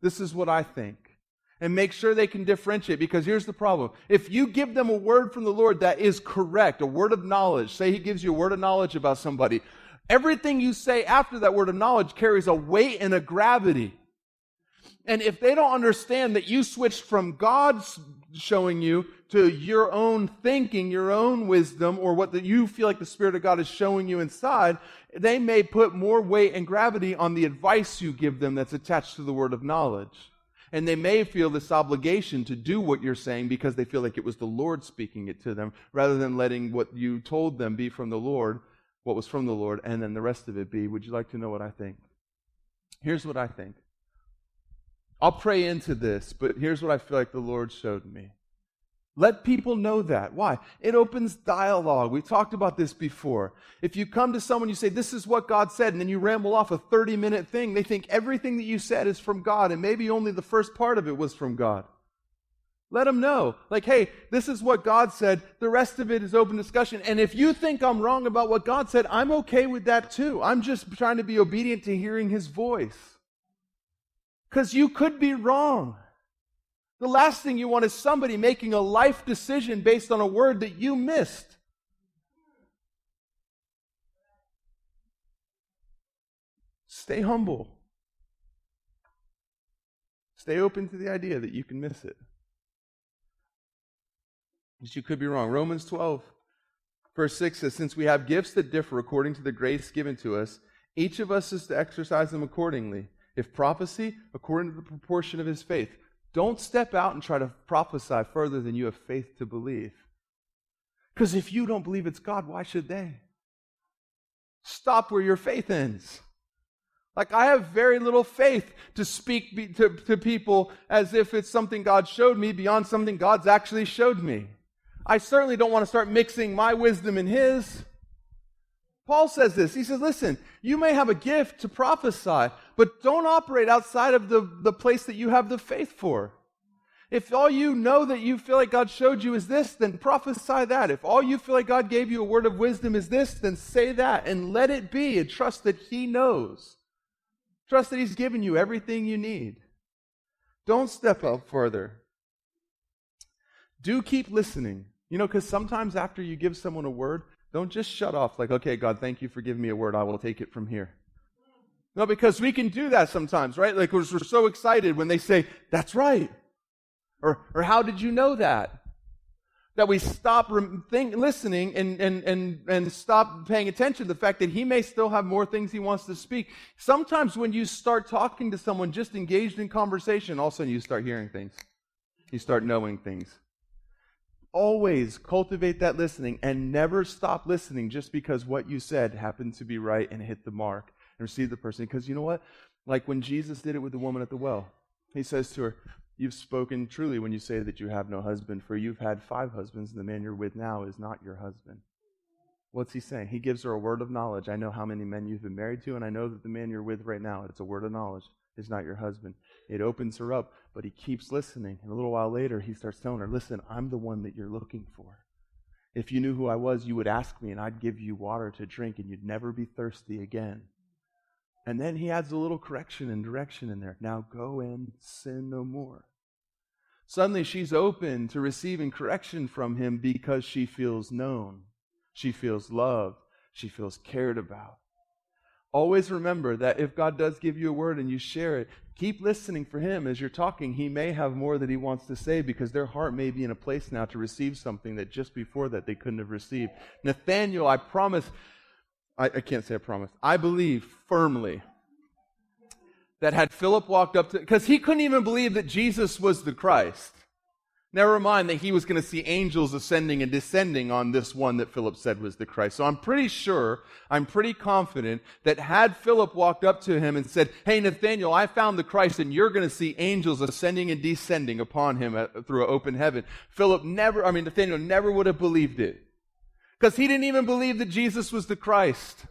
This is what I think. And make sure they can differentiate, because here's the problem. If you give them a word from the Lord that is correct, a word of knowledge, say He gives you a word of knowledge about somebody, Everything you say after that word of knowledge carries a weight and a gravity. And if they don't understand that you switched from God's showing you to your own thinking, your own wisdom, or what the, you feel like the Spirit of God is showing you inside, they may put more weight and gravity on the advice you give them that's attached to the word of knowledge. And they may feel this obligation to do what you're saying because they feel like it was the Lord speaking it to them rather than letting what you told them be from the Lord what was from the Lord, and then the rest of it be, would you like to know what I think? Here's what I think. I'll pray into this, but here's what I feel like the Lord showed me. Let people know that. Why? It opens dialogue. We talked about this before. If you come to someone, you say, This is what God said, and then you ramble off a 30 minute thing, they think everything that you said is from God, and maybe only the first part of it was from God. Let them know. Like, hey, this is what God said. The rest of it is open discussion. And if you think I'm wrong about what God said, I'm okay with that too. I'm just trying to be obedient to hearing his voice. Because you could be wrong. The last thing you want is somebody making a life decision based on a word that you missed. Stay humble. Stay open to the idea that you can miss it. But you could be wrong. Romans 12, verse 6 says, Since we have gifts that differ according to the grace given to us, each of us is to exercise them accordingly. If prophecy, according to the proportion of his faith. Don't step out and try to prophesy further than you have faith to believe. Because if you don't believe it's God, why should they? Stop where your faith ends. Like, I have very little faith to speak be, to, to people as if it's something God showed me beyond something God's actually showed me. I certainly don't want to start mixing my wisdom and his. Paul says this. He says, listen, you may have a gift to prophesy, but don't operate outside of the, the place that you have the faith for. If all you know that you feel like God showed you is this, then prophesy that. If all you feel like God gave you a word of wisdom is this, then say that and let it be and trust that He knows. Trust that He's given you everything you need. Don't step up further. Do keep listening. You know, because sometimes after you give someone a word, don't just shut off like, okay, God, thank you for giving me a word. I will take it from here. No, because we can do that sometimes, right? Like we're so excited when they say, that's right. Or, or how did you know that? That we stop think, listening and, and, and, and stop paying attention to the fact that he may still have more things he wants to speak. Sometimes when you start talking to someone just engaged in conversation, all of a sudden you start hearing things. You start knowing things always cultivate that listening and never stop listening just because what you said happened to be right and hit the mark and receive the person. Because you know what? Like when Jesus did it with the woman at the well, he says to her, You've spoken truly when you say that you have no husband, for you've had five husbands, and the man you're with now is not your husband. What's he saying? He gives her a word of knowledge. I know how many men you've been married to, and I know that the man you're with right now, it's a word of knowledge, is not your husband. It opens her up, but he keeps listening. And a little while later, he starts telling her, Listen, I'm the one that you're looking for. If you knew who I was, you would ask me, and I'd give you water to drink, and you'd never be thirsty again. And then he adds a little correction and direction in there. Now go and sin no more. Suddenly, she's open to receiving correction from him because she feels known. She feels loved. She feels cared about. Always remember that if God does give you a word and you share it, keep listening for Him as you're talking. He may have more that He wants to say because their heart may be in a place now to receive something that just before that they couldn't have received. Nathaniel, I promise, I, I can't say I promise, I believe firmly that had Philip walked up to, because he couldn't even believe that Jesus was the Christ. Never mind that he was going to see angels ascending and descending on this one that Philip said was the Christ. So I'm pretty sure, I'm pretty confident that had Philip walked up to him and said, Hey, Nathaniel, I found the Christ and you're going to see angels ascending and descending upon him at, through an open heaven. Philip never, I mean, Nathaniel never would have believed it. Because he didn't even believe that Jesus was the Christ.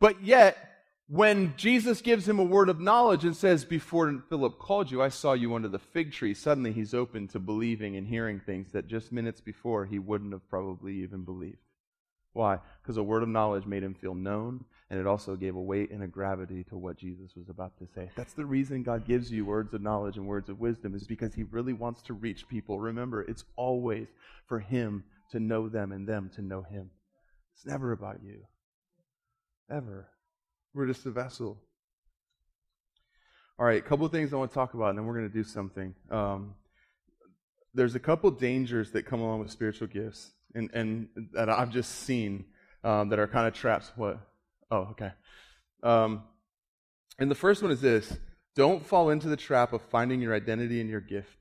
But yet, when Jesus gives him a word of knowledge and says, Before Philip called you, I saw you under the fig tree, suddenly he's open to believing and hearing things that just minutes before he wouldn't have probably even believed. Why? Because a word of knowledge made him feel known, and it also gave a weight and a gravity to what Jesus was about to say. That's the reason God gives you words of knowledge and words of wisdom, is because he really wants to reach people. Remember, it's always for him to know them and them to know him. It's never about you. Ever. We're just a vessel. All right, a couple of things I want to talk about, and then we're going to do something. Um, there's a couple dangers that come along with spiritual gifts, and, and that I've just seen um, that are kind of traps. What? Oh, okay. Um, and the first one is this don't fall into the trap of finding your identity in your gift.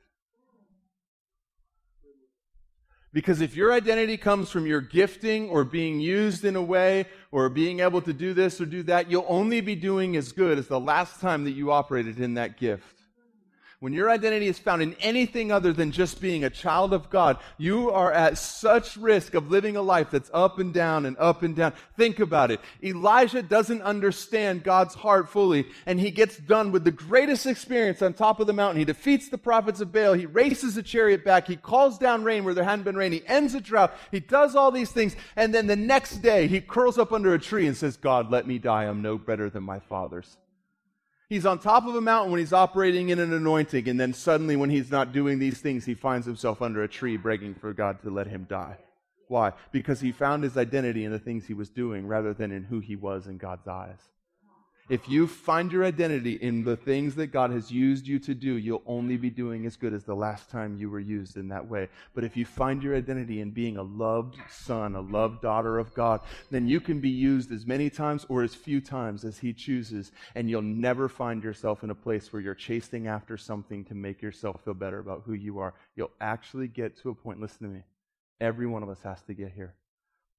Because if your identity comes from your gifting or being used in a way or being able to do this or do that, you'll only be doing as good as the last time that you operated in that gift. When your identity is found in anything other than just being a child of God, you are at such risk of living a life that's up and down and up and down. Think about it. Elijah doesn't understand God's heart fully, and he gets done with the greatest experience on top of the mountain. He defeats the prophets of Baal. He races a chariot back. He calls down rain where there hadn't been rain. He ends a drought. He does all these things. And then the next day, he curls up under a tree and says, God, let me die. I'm no better than my fathers. He's on top of a mountain when he's operating in an anointing, and then suddenly, when he's not doing these things, he finds himself under a tree begging for God to let him die. Why? Because he found his identity in the things he was doing rather than in who he was in God's eyes. If you find your identity in the things that God has used you to do, you'll only be doing as good as the last time you were used in that way. But if you find your identity in being a loved son, a loved daughter of God, then you can be used as many times or as few times as He chooses, and you'll never find yourself in a place where you're chasing after something to make yourself feel better about who you are. You'll actually get to a point, listen to me, every one of us has to get here,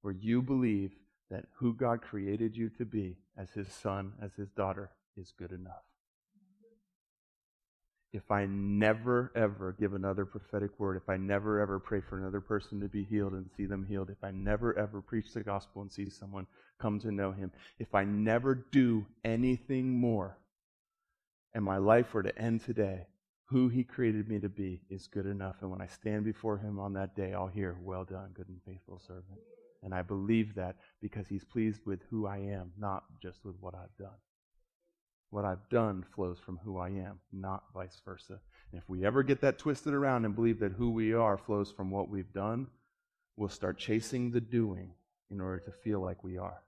where you believe that who God created you to be as his son, as his daughter, is good enough. If I never ever give another prophetic word, if I never ever pray for another person to be healed and see them healed, if I never ever preach the gospel and see someone come to know him, if I never do anything more, and my life were to end today, who he created me to be is good enough. And when I stand before him on that day, I'll hear, Well done, good and faithful servant. And I believe that because He's pleased with who I am, not just with what I've done. What I've done flows from who I am, not vice versa. And if we ever get that twisted around and believe that who we are flows from what we've done, we'll start chasing the doing in order to feel like we are.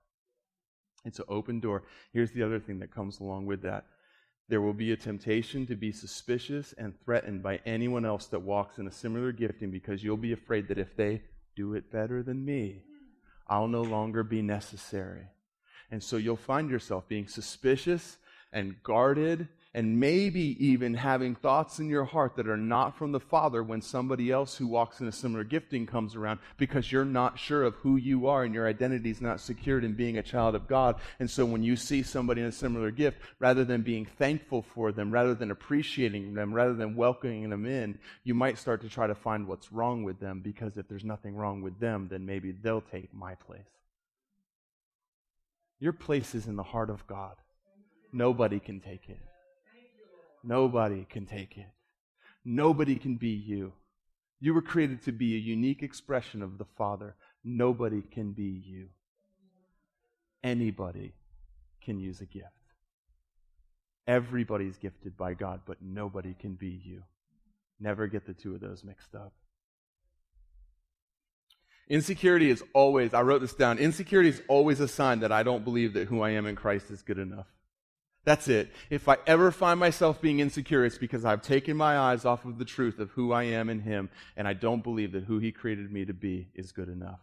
It's an open door. Here's the other thing that comes along with that. There will be a temptation to be suspicious and threatened by anyone else that walks in a similar gifting because you'll be afraid that if they do it better than me, I'll no longer be necessary. And so you'll find yourself being suspicious and guarded and maybe even having thoughts in your heart that are not from the Father when somebody else who walks in a similar gifting comes around because you're not sure of who you are and your identity is not secured in being a child of God. And so when you see somebody in a similar gift, rather than being thankful for them, rather than appreciating them, rather than welcoming them in, you might start to try to find what's wrong with them because if there's nothing wrong with them, then maybe they'll take my place. Your place is in the heart of God. Nobody can take it. Nobody can take it. Nobody can be you. You were created to be a unique expression of the Father. Nobody can be you. Anybody can use a gift. Everybody's gifted by God, but nobody can be you. Never get the two of those mixed up. Insecurity is always, I wrote this down, insecurity is always a sign that I don't believe that who I am in Christ is good enough. That's it. If I ever find myself being insecure, it's because I've taken my eyes off of the truth of who I am in Him, and I don't believe that who He created me to be is good enough.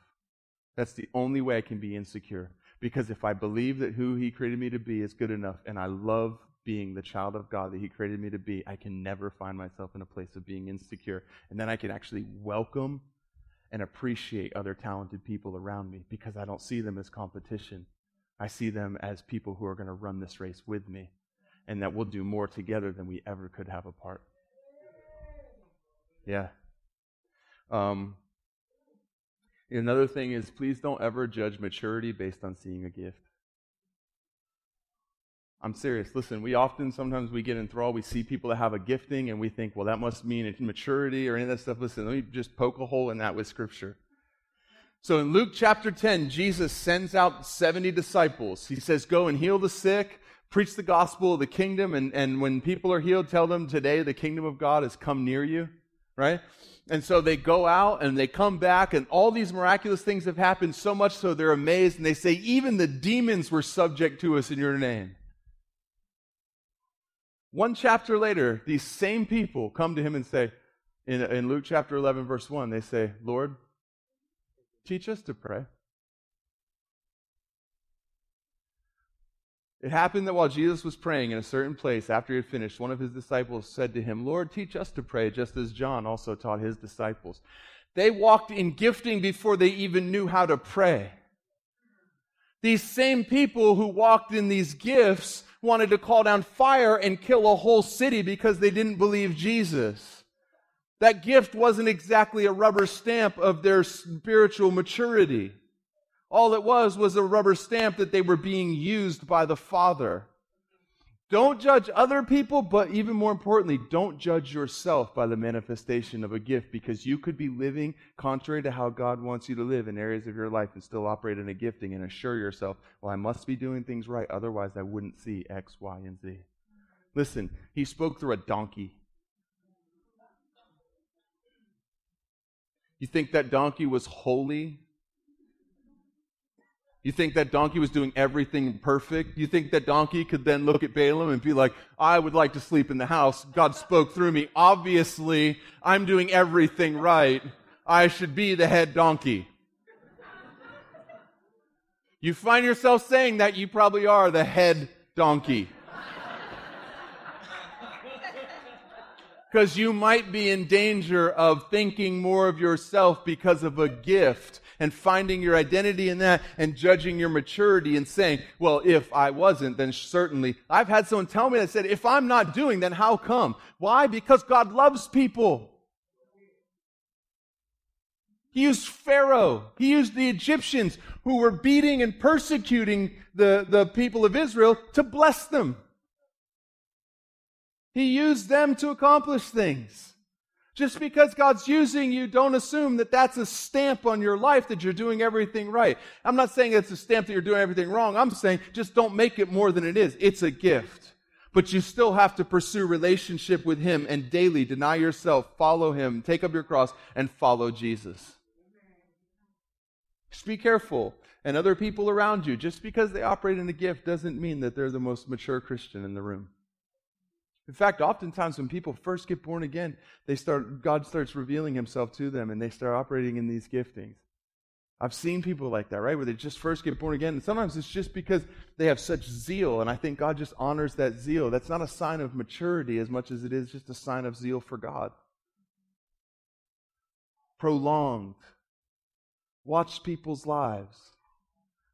That's the only way I can be insecure. Because if I believe that who He created me to be is good enough, and I love being the child of God that He created me to be, I can never find myself in a place of being insecure. And then I can actually welcome and appreciate other talented people around me because I don't see them as competition. I see them as people who are going to run this race with me and that we'll do more together than we ever could have apart. Yeah. Um, another thing is please don't ever judge maturity based on seeing a gift. I'm serious. Listen, we often, sometimes we get enthralled. We see people that have a gifting and we think, well, that must mean maturity or any of that stuff. Listen, let me just poke a hole in that with Scripture. So in Luke chapter 10, Jesus sends out 70 disciples. He says, Go and heal the sick, preach the gospel of the kingdom, and, and when people are healed, tell them today the kingdom of God has come near you, right? And so they go out and they come back, and all these miraculous things have happened so much so they're amazed, and they say, Even the demons were subject to us in your name. One chapter later, these same people come to him and say, in, in Luke chapter 11, verse 1, they say, Lord, teach us to pray. It happened that while Jesus was praying in a certain place, after he had finished, one of his disciples said to him, Lord, teach us to pray, just as John also taught his disciples. They walked in gifting before they even knew how to pray. These same people who walked in these gifts wanted to call down fire and kill a whole city because they didn't believe Jesus. That gift wasn't exactly a rubber stamp of their spiritual maturity. All it was was a rubber stamp that they were being used by the Father. Don't judge other people, but even more importantly, don't judge yourself by the manifestation of a gift because you could be living contrary to how God wants you to live in areas of your life and still operate in a gifting and assure yourself, well, I must be doing things right, otherwise I wouldn't see X, Y, and Z. Listen, he spoke through a donkey. You think that donkey was holy? You think that donkey was doing everything perfect? You think that donkey could then look at Balaam and be like, I would like to sleep in the house. God spoke through me. Obviously, I'm doing everything right. I should be the head donkey. You find yourself saying that, you probably are the head donkey. Because you might be in danger of thinking more of yourself because of a gift and finding your identity in that and judging your maturity and saying, well, if I wasn't, then certainly. I've had someone tell me that said, if I'm not doing, then how come? Why? Because God loves people. He used Pharaoh. He used the Egyptians who were beating and persecuting the, the people of Israel to bless them. He used them to accomplish things. Just because God's using you, don't assume that that's a stamp on your life that you're doing everything right. I'm not saying it's a stamp that you're doing everything wrong. I'm saying just don't make it more than it is. It's a gift. But you still have to pursue relationship with Him and daily deny yourself, follow Him, take up your cross, and follow Jesus. Just be careful. And other people around you, just because they operate in a gift doesn't mean that they're the most mature Christian in the room. In fact, oftentimes when people first get born again, they start, God starts revealing himself to them and they start operating in these giftings. I've seen people like that, right? Where they just first get born again. And sometimes it's just because they have such zeal. And I think God just honors that zeal. That's not a sign of maturity as much as it is just a sign of zeal for God. Prolonged. Watch people's lives.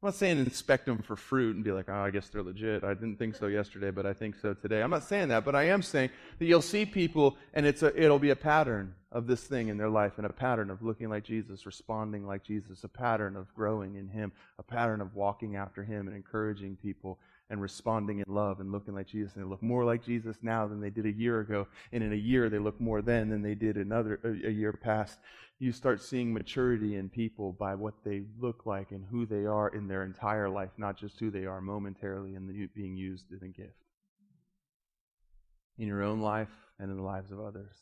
I'm not saying inspect them for fruit and be like, oh, I guess they're legit. I didn't think so yesterday, but I think so today. I'm not saying that, but I am saying that you'll see people and it's a, it'll be a pattern of this thing in their life and a pattern of looking like Jesus, responding like Jesus, a pattern of growing in Him, a pattern of walking after Him and encouraging people and responding in love and looking like Jesus. And they look more like Jesus now than they did a year ago. And in a year, they look more then than they did another a, a year past you start seeing maturity in people by what they look like and who they are in their entire life, not just who they are momentarily and being used as a gift in your own life and in the lives of others.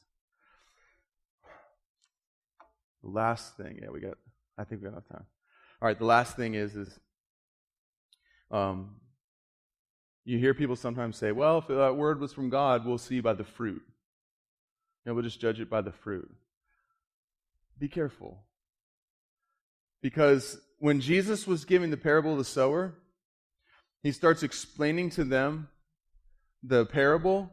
The last thing, yeah, we got I think we got enough time. All right, the last thing is is um, you hear people sometimes say, well, if that word was from God, we'll see by the fruit. You know, we'll just judge it by the fruit. Be careful. Because when Jesus was giving the parable of the sower, he starts explaining to them the parable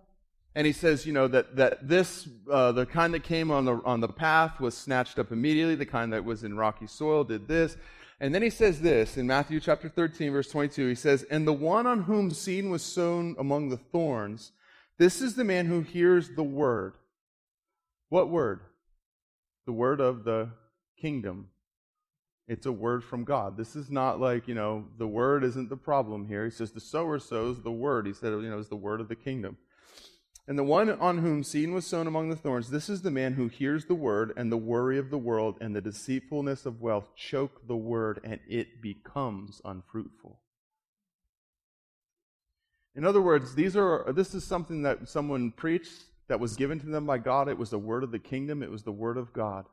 and he says, you know, that, that this, uh, the kind that came on the, on the path was snatched up immediately. The kind that was in rocky soil did this. And then he says this in Matthew chapter 13, verse 22. He says, And the one on whom seed was sown among the thorns, this is the man who hears the word. What word? The word of the kingdom. It's a word from God. This is not like, you know, the word isn't the problem here. He says the sower sows the word. He said, you know, is the word of the kingdom. And the one on whom seed was sown among the thorns, this is the man who hears the word, and the worry of the world and the deceitfulness of wealth choke the word, and it becomes unfruitful. In other words, these are, this is something that someone preached that was given to them by God. It was the word of the kingdom, it was the word of God.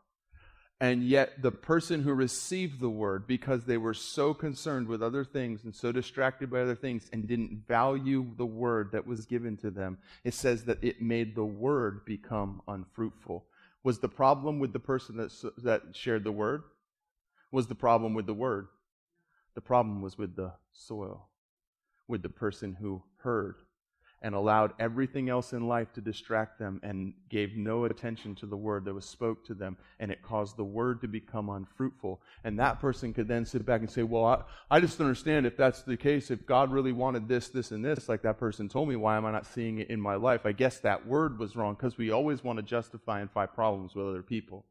And yet, the person who received the word, because they were so concerned with other things and so distracted by other things and didn't value the word that was given to them, it says that it made the word become unfruitful. Was the problem with the person that, that shared the word? Was the problem with the word? The problem was with the soil, with the person who heard and allowed everything else in life to distract them and gave no attention to the word that was spoke to them and it caused the word to become unfruitful. And that person could then sit back and say well i, I just understand if that's the case. If god really wanted this this and this like that person told me why am i not seeing it in my life? I guess that word was wrong because we always want to justify and find problems with other people.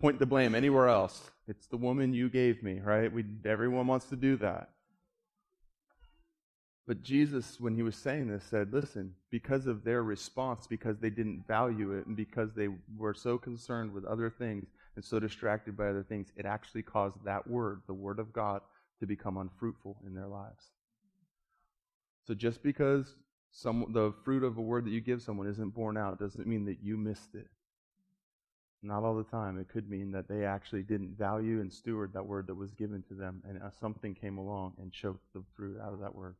Point the blame anywhere else. It's the woman you gave me right? We, everyone wants to do that but Jesus, when he was saying this, said, Listen, because of their response, because they didn't value it, and because they were so concerned with other things and so distracted by other things, it actually caused that word, the word of God, to become unfruitful in their lives. So just because some, the fruit of a word that you give someone isn't borne out doesn't mean that you missed it. Not all the time. It could mean that they actually didn't value and steward that word that was given to them, and uh, something came along and choked the fruit out of that word.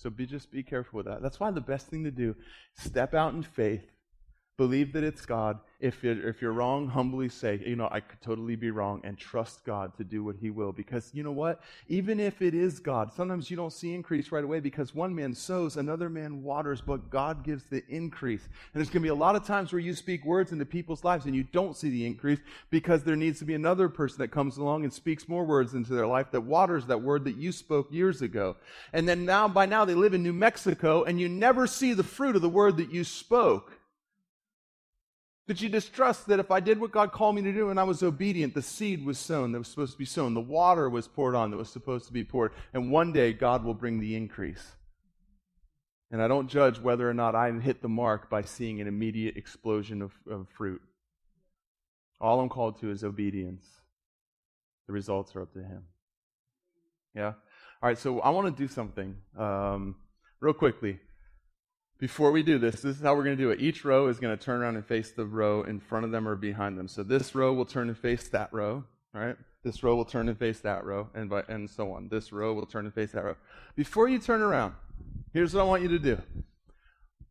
So be just be careful with that. That's why the best thing to do, step out in faith, believe that it's God. If you're, if you're wrong, humbly say, you know, I could totally be wrong, and trust God to do what He will. Because you know what? Even if it is God, sometimes you don't see increase right away because one man sows, another man waters, but God gives the increase. And there's going to be a lot of times where you speak words into people's lives and you don't see the increase because there needs to be another person that comes along and speaks more words into their life that waters that word that you spoke years ago. And then now, by now, they live in New Mexico and you never see the fruit of the word that you spoke. Did you distrust that if I did what God called me to do and I was obedient, the seed was sown that was supposed to be sown, the water was poured on that was supposed to be poured, and one day God will bring the increase? And I don't judge whether or not I hit the mark by seeing an immediate explosion of, of fruit. All I'm called to is obedience. The results are up to Him. Yeah? All right, so I want to do something um, real quickly. Before we do this, this is how we're going to do it. Each row is going to turn around and face the row in front of them or behind them. So this row will turn and face that row, right? This row will turn and face that row, and, by, and so on. This row will turn and face that row. Before you turn around, here's what I want you to do.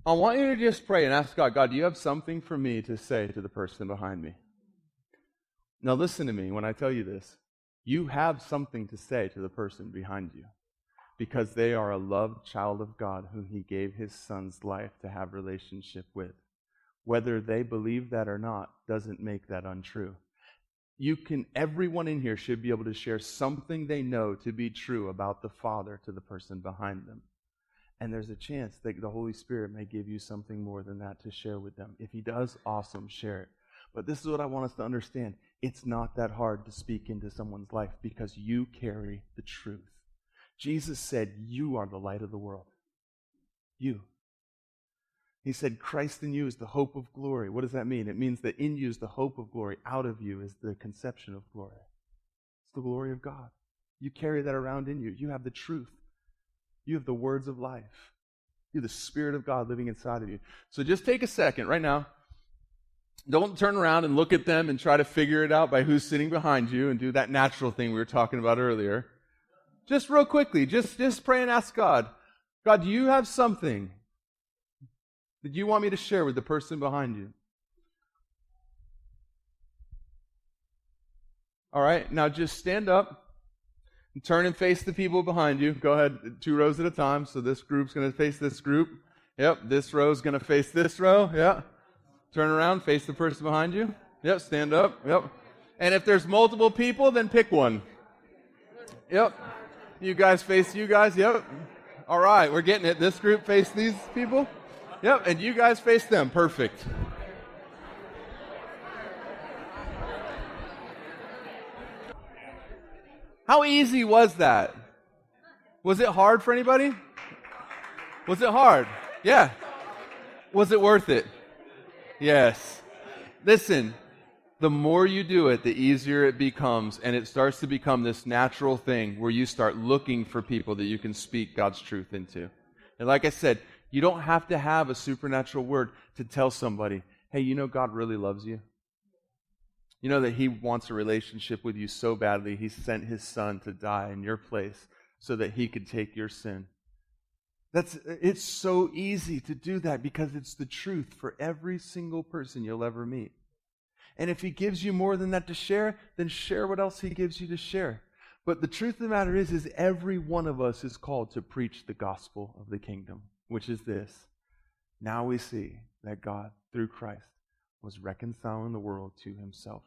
I want you to just pray and ask God, God, do you have something for me to say to the person behind me? Now, listen to me when I tell you this. You have something to say to the person behind you because they are a loved child of God whom he gave his son's life to have relationship with. Whether they believe that or not doesn't make that untrue. You can everyone in here should be able to share something they know to be true about the Father to the person behind them. And there's a chance that the Holy Spirit may give you something more than that to share with them. If he does, awesome, share it. But this is what I want us to understand. It's not that hard to speak into someone's life because you carry the truth. Jesus said, You are the light of the world. You. He said, Christ in you is the hope of glory. What does that mean? It means that in you is the hope of glory. Out of you is the conception of glory. It's the glory of God. You carry that around in you. You have the truth. You have the words of life. You have the Spirit of God living inside of you. So just take a second right now Don't turn around and look at them and try to figure it out by who's sitting behind you and do that natural thing we were talking about earlier. Just real quickly, just, just pray and ask God, God, do you have something that you want me to share with the person behind you? All right, now just stand up and turn and face the people behind you. Go ahead, two rows at a time. So this group's going to face this group. Yep, this row's going to face this row. Yeah. Turn around, face the person behind you. Yep, stand up. Yep. And if there's multiple people, then pick one. Yep. You guys face you guys. Yep. All right, we're getting it. This group face these people. Yep, and you guys face them. Perfect. How easy was that? Was it hard for anybody? Was it hard? Yeah. Was it worth it? Yes. Listen, the more you do it, the easier it becomes, and it starts to become this natural thing where you start looking for people that you can speak God's truth into. And like I said, you don't have to have a supernatural word to tell somebody, hey, you know, God really loves you. You know that He wants a relationship with you so badly, He sent His Son to die in your place so that He could take your sin. That's, it's so easy to do that because it's the truth for every single person you'll ever meet. And if he gives you more than that to share, then share what else he gives you to share. But the truth of the matter is, is every one of us is called to preach the gospel of the kingdom, which is this. Now we see that God, through Christ, was reconciling the world to himself,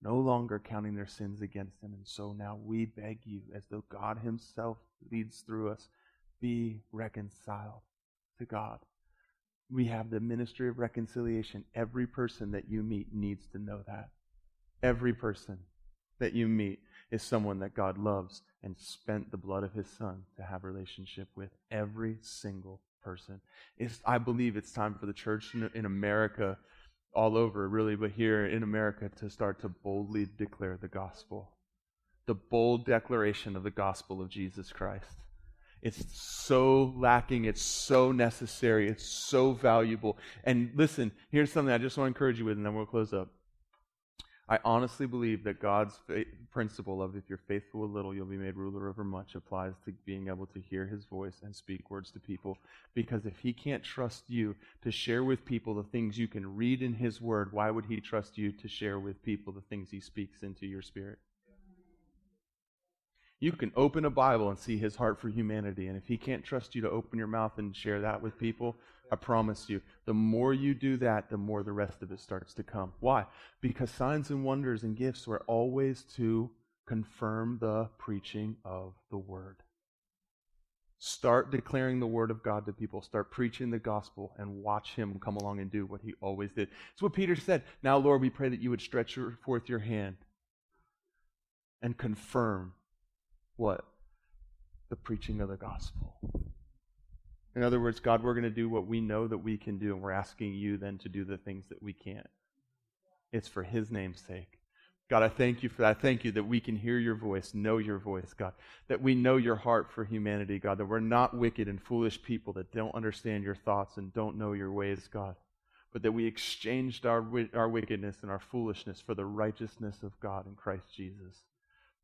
no longer counting their sins against him. And so now we beg you, as though God himself leads through us, be reconciled to God. We have the ministry of reconciliation. Every person that you meet needs to know that. Every person that you meet is someone that God loves and spent the blood of his son to have a relationship with. Every single person. It's, I believe it's time for the church in, in America, all over really, but here in America, to start to boldly declare the gospel. The bold declaration of the gospel of Jesus Christ. It's so lacking. It's so necessary. It's so valuable. And listen, here's something I just want to encourage you with, and then we'll close up. I honestly believe that God's principle of if you're faithful with little, you'll be made ruler over much applies to being able to hear his voice and speak words to people. Because if he can't trust you to share with people the things you can read in his word, why would he trust you to share with people the things he speaks into your spirit? You can open a Bible and see his heart for humanity. And if he can't trust you to open your mouth and share that with people, I promise you, the more you do that, the more the rest of it starts to come. Why? Because signs and wonders and gifts are always to confirm the preaching of the word. Start declaring the word of God to people. Start preaching the gospel and watch him come along and do what he always did. It's what Peter said. Now, Lord, we pray that you would stretch forth your hand and confirm what? The preaching of the gospel. In other words, God, we're going to do what we know that we can do, and we're asking you then to do the things that we can't. It's for His name's sake. God, I thank you for that. I thank you that we can hear your voice, know your voice, God. That we know your heart for humanity, God. That we're not wicked and foolish people that don't understand your thoughts and don't know your ways, God. But that we exchanged our, our wickedness and our foolishness for the righteousness of God in Christ Jesus.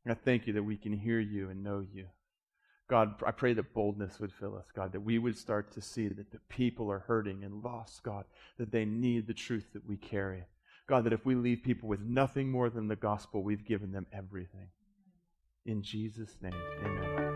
I thank you that we can hear you and know you. God, I pray that boldness would fill us, God, that we would start to see that the people are hurting and lost, God, that they need the truth that we carry. God, that if we leave people with nothing more than the gospel, we've given them everything. In Jesus' name, amen.